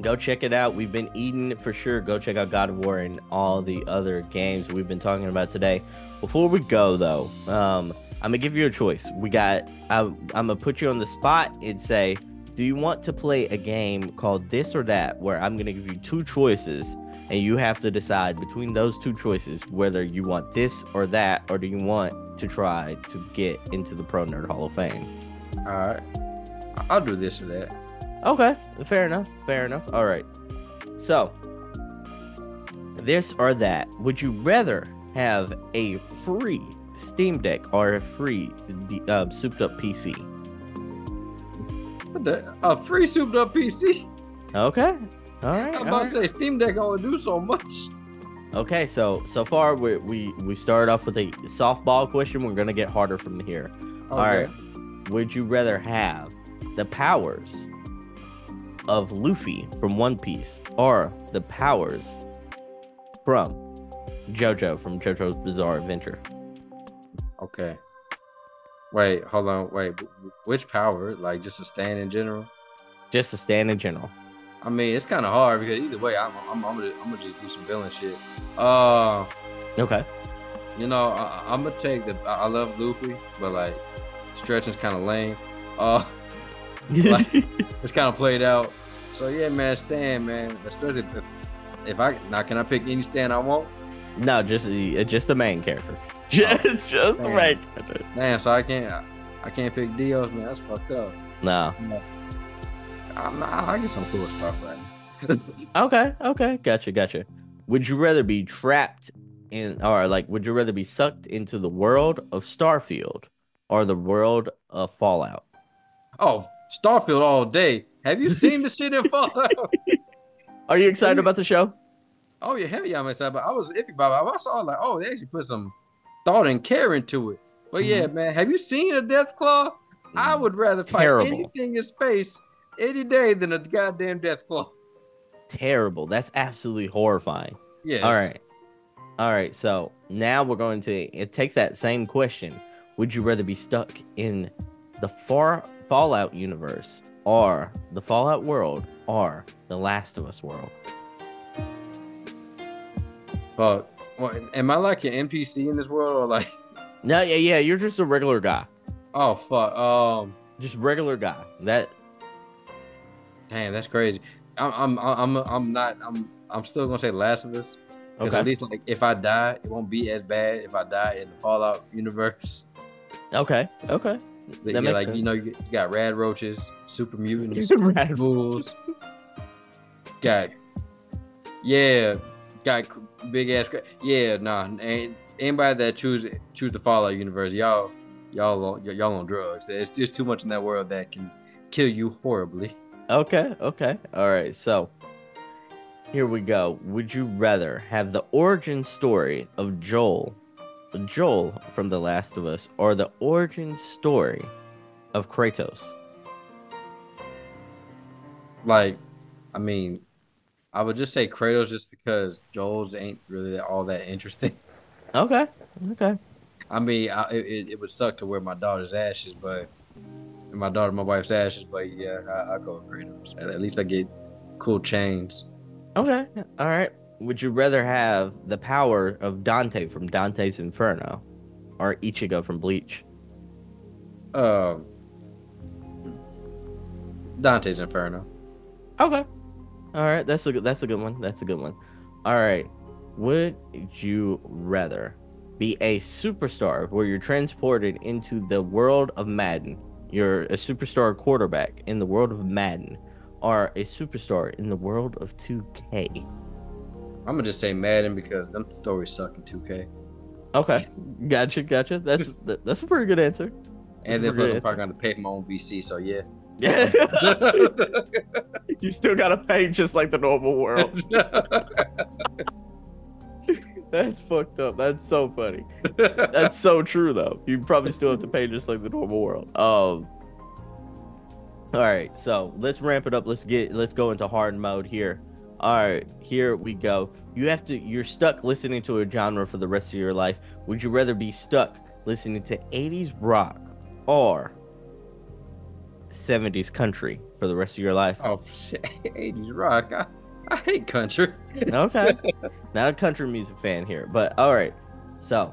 go check it out. We've been eating for sure. Go check out God of War and all the other games we've been talking about today. Before we go though, um, I'm gonna give you a choice. We got I, I'm gonna put you on the spot and say, do you want to play a game called this or that, where I'm gonna give you two choices and you have to decide between those two choices whether you want this or that, or do you want to try to get into the Pro Nerd Hall of Fame? All right, I'll do this or that. Okay, fair enough. Fair enough. All right. So, this or that. Would you rather have a free Steam Deck or a free uh, souped up PC? The, a free souped up PC? Okay. All right. I'm about to say Steam Deck only do so much. Okay, so so far we we we started off with a softball question. We're gonna get harder from here. Okay. All right. Would you rather have the powers of Luffy from One Piece or the powers from JoJo from JoJo's Bizarre Adventure? Okay. Wait, hold on. Wait, which power? Like just a stand in general? Just a stand in general. I mean, it's kind of hard because either way, I'm, I'm, I'm, gonna, I'm gonna just do some villain shit. Uh, Okay. you know, I, I'm gonna take the. I I love Luffy, but like, stretching's kind of lame. Uh, Like- it's kind of played out. So yeah, man, stand, man. Especially if, if I now, can I pick any stand I want? no, just the just the main character. Just, oh, just the damn. main. Damn, so I can't, I, can't pick Dio's, man. That's fucked up. No. I'm not, I get some cool stuff right. Okay. Okay. Gotcha. Gotcha. Would you rather be trapped in, or like, would you rather be sucked into the world of Starfield or the world of Fallout? oh, Starfield all day. Have you seen the shit in Fallout? Are you excited about the show? Oh yeah, heavy I'm excited. But I was iffy about it. I saw like, oh, they actually put some thought and care into it. But yeah, man, have you seen a Death Claw? I would rather fight Terrible. anything in space any day than a goddamn Death Claw. Terrible. That's absolutely horrifying. Yes. All right. All right. So now we're going to uh, take that same question. Would you rather be stuck in the far Fallout universe or the Fallout world or the Last of Us world? But what, am I like an NPC in this world or like? No, yeah, yeah. You're just a regular guy. Oh fuck. Um. Just regular guy. That Damn, that's crazy. I'm. I'm. I'm. I'm not. I'm. I'm still gonna say Last of Us. Okay. at least like if I die, it won't be as bad if I die in the Fallout universe. Okay. Okay. That yeah, makes like you know, you, you got rad roaches, super mutants, Rad fools. got yeah, got big ass. cra- Yeah, nah. And anybody that choose choose the Fallout universe, y'all, y'all, on- y'all on drugs. It's just too much in that world that can kill you horribly. Okay, okay. All right. So here we go. Would you rather have the origin story of Joel, Joel from The Last of Us, or the origin story of Kratos? Like, I mean, I would just say Kratos just because Joel's ain't really all that interesting. Okay, okay. I mean, I, it, it- would suck to wear my daughter's ashes, but my daughter, my wife's ashes. But yeah, I, I go with Kratos. At, at least I get cool chains. Okay. All right. Would you rather have the power of Dante from Dante's Inferno or Ichigo from Bleach? Um, Dante's Inferno. Okay. All right. That's a good that's a good one. That's a good one. All right. Would you rather be a superstar where you're transported into the world of Madden? You're a superstar quarterback in the world of Madden or a superstar in the world of 2K? I'm gonna just say Madden because them stories suck in 2K. Okay. Gotcha, gotcha. That's that's a pretty good answer. And then plus I'm probably gonna pay for my own VC. So yeah. Yeah. you still gotta pay just like the normal world. That's fucked up. That's so funny. That's so true though. You probably still have to pay just like the normal world. Um All right, so let's ramp it up. Let's get let's go into hard mode here. All right, here we go. you have to you're stuck listening to a genre for the rest of your life. Would you rather be stuck listening to 80s rock or 70s country for the rest of your life? Oh shit, 80s rock. I, I hate country. Okay. Not a country music fan here, but all right. So,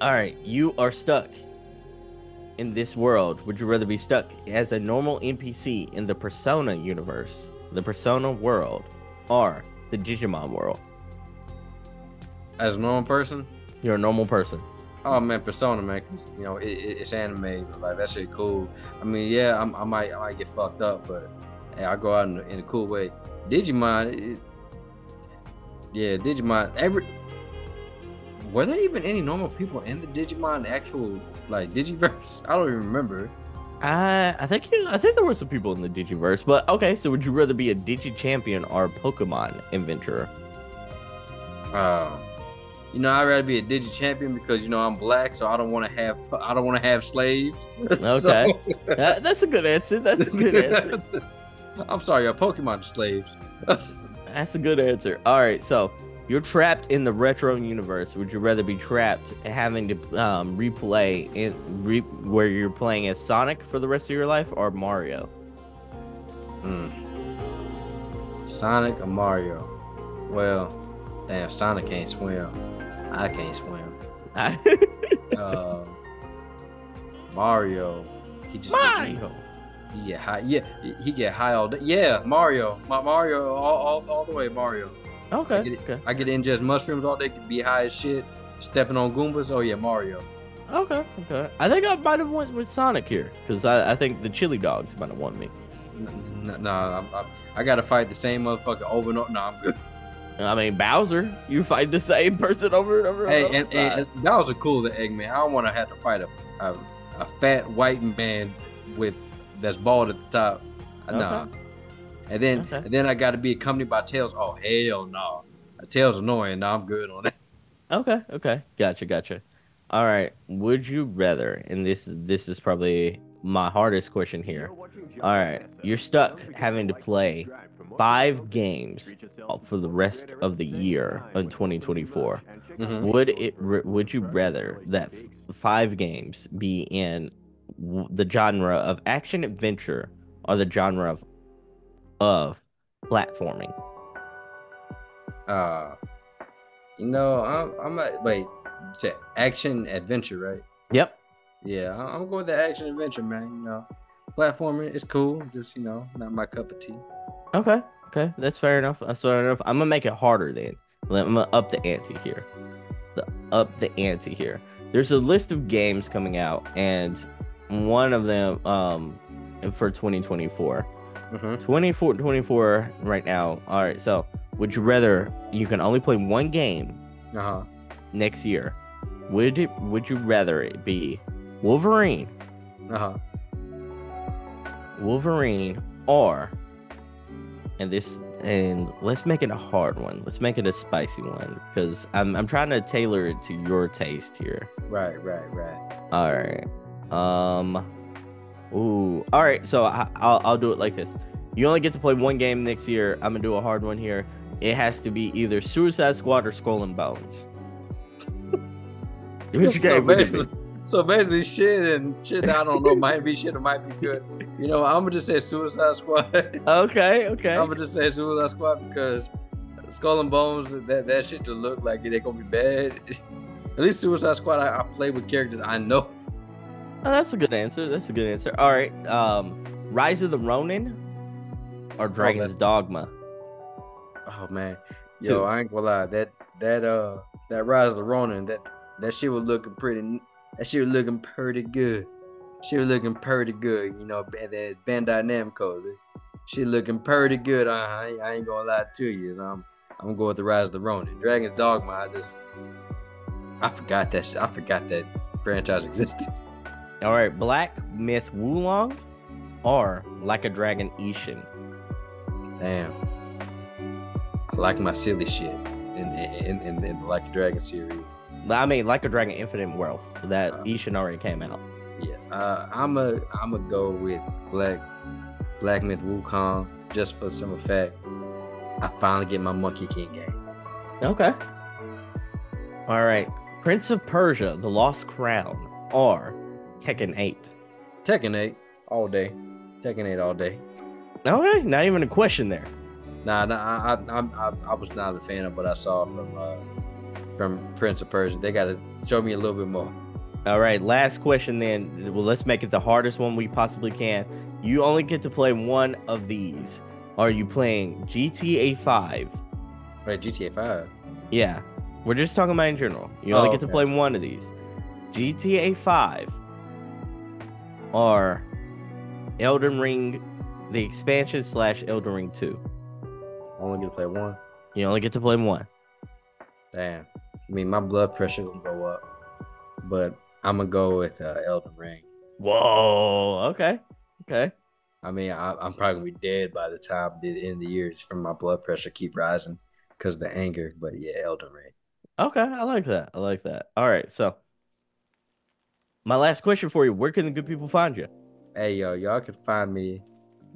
all right, you are stuck in this world. Would you rather be stuck as a normal NPC in the Persona universe, the Persona world, or the Digimon world? As a normal person, You're a normal person. Oh man, Persona, man, cause you know it, it, it's anime, but like that shit cool. I mean, yeah, I'm, I might I might get fucked up, but hey, I go out in, a- in a cool way. Digimon, it, yeah, Digimon. Every were there even any normal people in the Digimon actual like Digiverse? I don't even remember. I I think you, I think there were some people in the Digiverse, but okay. So would you rather be a Digi champion or a Pokemon adventurer? Uh, you know, I'd rather be a Digi champion because you know I'm black, so I don't want to have I don't want to have slaves. Okay. That- that's a good answer. That's a good answer. I'm sorry, a Pokemon slaves. That's a good answer. All right, so you're trapped in the retro universe. Would you rather be trapped having to um, replay in re, where you're playing as Sonic for the rest of your life or Mario? Mm. Sonic or Mario? Well, damn, Sonic can't swim. I can't swim. Uh, Mario, he just Mario. He get high. Yeah, he get high all day. Yeah, Mario. Ma- Mario, all, all, all the way, Mario. I Okay. get, it. Okay. I get to ingest mushrooms all day, could be high as shit, stepping on Goombas. Oh yeah, Mario. Okay. Okay. I think I might have went with Sonic here because I, I think the chili dogs might have won me. N- n- Nah, I'm, I'm, I gotta fight the same motherfucker over and over. Nah, I'm good. I mean Bowser, you fight the same person over and over. Hey, and, and, and, and that was a cool Eggman. I don't want to have to fight a, a a fat white man with that's bald at the top. Uh, nah. And then Okay. and then I got to be accompanied by Tails. Oh hell no, Tails annoying. Nah, I'm good on that. Okay, okay, gotcha, gotcha. All right, would you rather? And this this is probably my hardest question here. All right, you're stuck having to play five games for the rest of the year in 2024. Mhm. Would it? Would you rather that five games be in the genre of action adventure or the genre of of platforming? Uh, you know, I'm I'm at, wait, to action adventure, right? Yep. Yeah, I'm going with the action adventure, man. You know, platforming is cool, just you know, not my cup of tea. Okay. Okay. That's fair enough. That's fair enough. I'm gonna make it harder then. I'm gonna up the ante here. The up the ante here. There's a list of games coming out, and one of them um for 2024. Mm-hmm. 24 24 right now. All right. So would you rather you can only play one game Uh huh. next year? Would it would you rather it be Wolverine, Uh huh. Wolverine, or and this and let's make it a hard one. Let's make it a spicy one because I'm I'm trying to tailor it to your taste here. Right, right, right. All right. Um. Ooh. All right. So I, I'll I'll do it like this. You only get to play one game next year. I'm gonna do a hard one here. It has to be either Suicide Squad or Skull and Bones. Which so game would it be? basically, so basically, shit and shit that I don't know might be shit or might be good. You know, I'm gonna just say Suicide Squad. Okay. Okay. I'm gonna just say Suicide Squad because Skull and Bones, that that shit just look like they're gonna be bad. At least Suicide Squad, I, I play with characters I know. Oh, that's a good answer. That's a good answer. All right. Um, Rise of the Ronin or Dragon's that- Dogma. Oh man, Two. yo, I ain't gonna lie. That that uh that Rise of the Ronin, that that shit was looking pretty. That shit was looking pretty good. She was looking pretty good. You know, ba- that Bandai Namco. She looking pretty good. I, I, ain't- I ain't gonna lie to you. So I'm I'm gonna go with the Rise of the Ronin. Dragon's Dogma. I just I forgot that. shit. I forgot that franchise existed. All right. Black Myth Wukong or Like a Dragon Ishin. Damn. I like my silly shit in in in, in the Like a Dragon series. I mean, Like a Dragon Infinite Wealth. That Uh, Ishin already came out. Yeah, uh, I'm a I'm a go with Black Black Myth Wukong just for some effect. I finally get my Monkey King game. Okay. All right. Prince of Persia: The Lost Crown, or Tekken 8. Tekken 8 all day. Tekken 8 all day. Okay, not even a question there. Nah, nah I, I, I, I was not a fan of what I saw from uh, from Prince of Persia. They got to show me a little bit more. All right, last question then. Well, let's make it the hardest one we possibly can. You only get to play one of these. Are you playing GTA 5? Right, GTA 5. Yeah. We're just talking about in general. You only oh, get to play one of these. GTA 5 or Elden Ring, the expansion slash Elden Ring 2. Only get to play one. You only get to play one. Damn. I mean, my blood pressure will go up, but I'm gonna go with uh, Elden Ring. Whoa. Okay. Okay. I mean, I, am probably gonna be dead by the time the end of the year from my blood pressure keep rising because the anger. But yeah, Elden Ring. Okay, I like that. I like that. All right, so my last question for you: Where can the good people find you? Hey, yo, y'all can find me.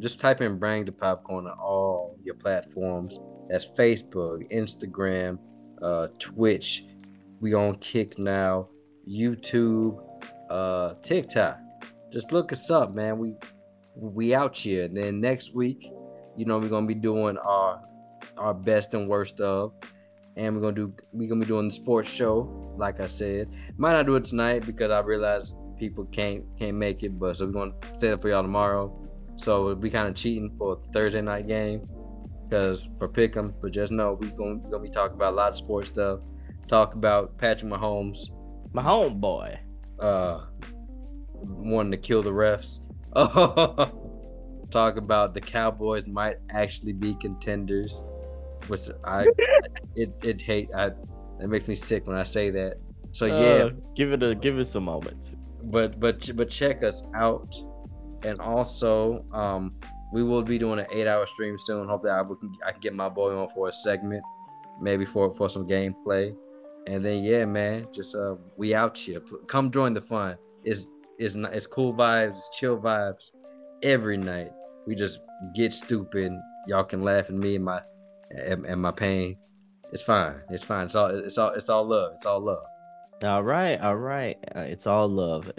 Just type in "Brang da Popcorn" on all your platforms. That's Facebook, Instagram, uh, Twitch. We on Kick now, YouTube, uh, TikTok. Just look us up, man. We we out here. And then next week, you know, we're gonna be doing our our best and worst of. And we're gonna do we're gonna be doing the sports show, like I said. Might not do it tonight because I realize people can't can't make it, but so we're gonna set it for y'all tomorrow. So we'll be kind of cheating for the Thursday night game because for pick'em, but just know we gonna, we gonna be talking about a lot of sports stuff. Talk about Patrick Mahomes, my homeboy, uh, wanting to kill the refs. Talk about the Cowboys might actually be contenders, which I it it hate I it makes me sick when I say that. So yeah, uh, give it a give it some moments. But but but check us out, and also um we will be doing an eight hour stream soon. Hopefully I can I can get my boy on for a segment, maybe for for some gameplay, and then yeah man, just uh we out here. Come join the fun. It's it's not it's cool vibes, chill vibes every night. We just get stupid. Y'all can laugh at me and my and, and my pain. It's fine. It's fine. It's all it's all it's all love. It's all love. All right, all right. Uh, it's all love.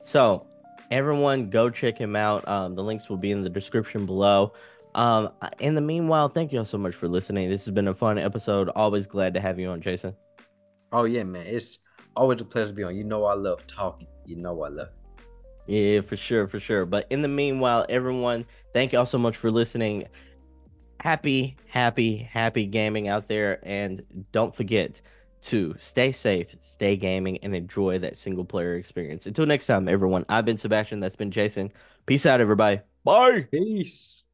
So, everyone, go check him out. Um, the links will be in the description below. Um, in the meanwhile, thank you all so much for listening. This has been a fun episode. Always glad to have you on, Jason. Oh yeah, man. It's always a pleasure to be on. You know I love talking you know I love. Yeah, for sure, for sure. But in the meanwhile, everyone, thank y'all so much for listening. Happy, happy, happy gaming out there. And don't forget to stay safe, stay gaming, and enjoy that single player experience. Until next time, everyone, I've been Sebastion. That's been Jason. Peace out, everybody. Bye. Peace.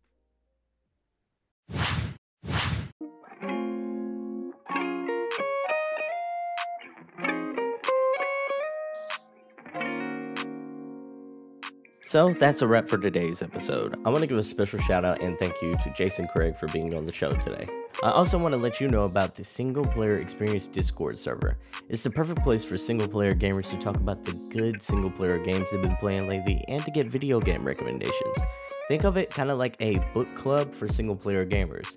So that's a wrap for today's episode. I want to give a special shout out and thank you to Jason Craig for being on the show today. I also want to let you know about the Single Player Experience Discord server. It's the perfect place for single player gamers to talk about the good single player games they've been playing lately and to get video game recommendations. Think of it kind of like a book club for single player gamers.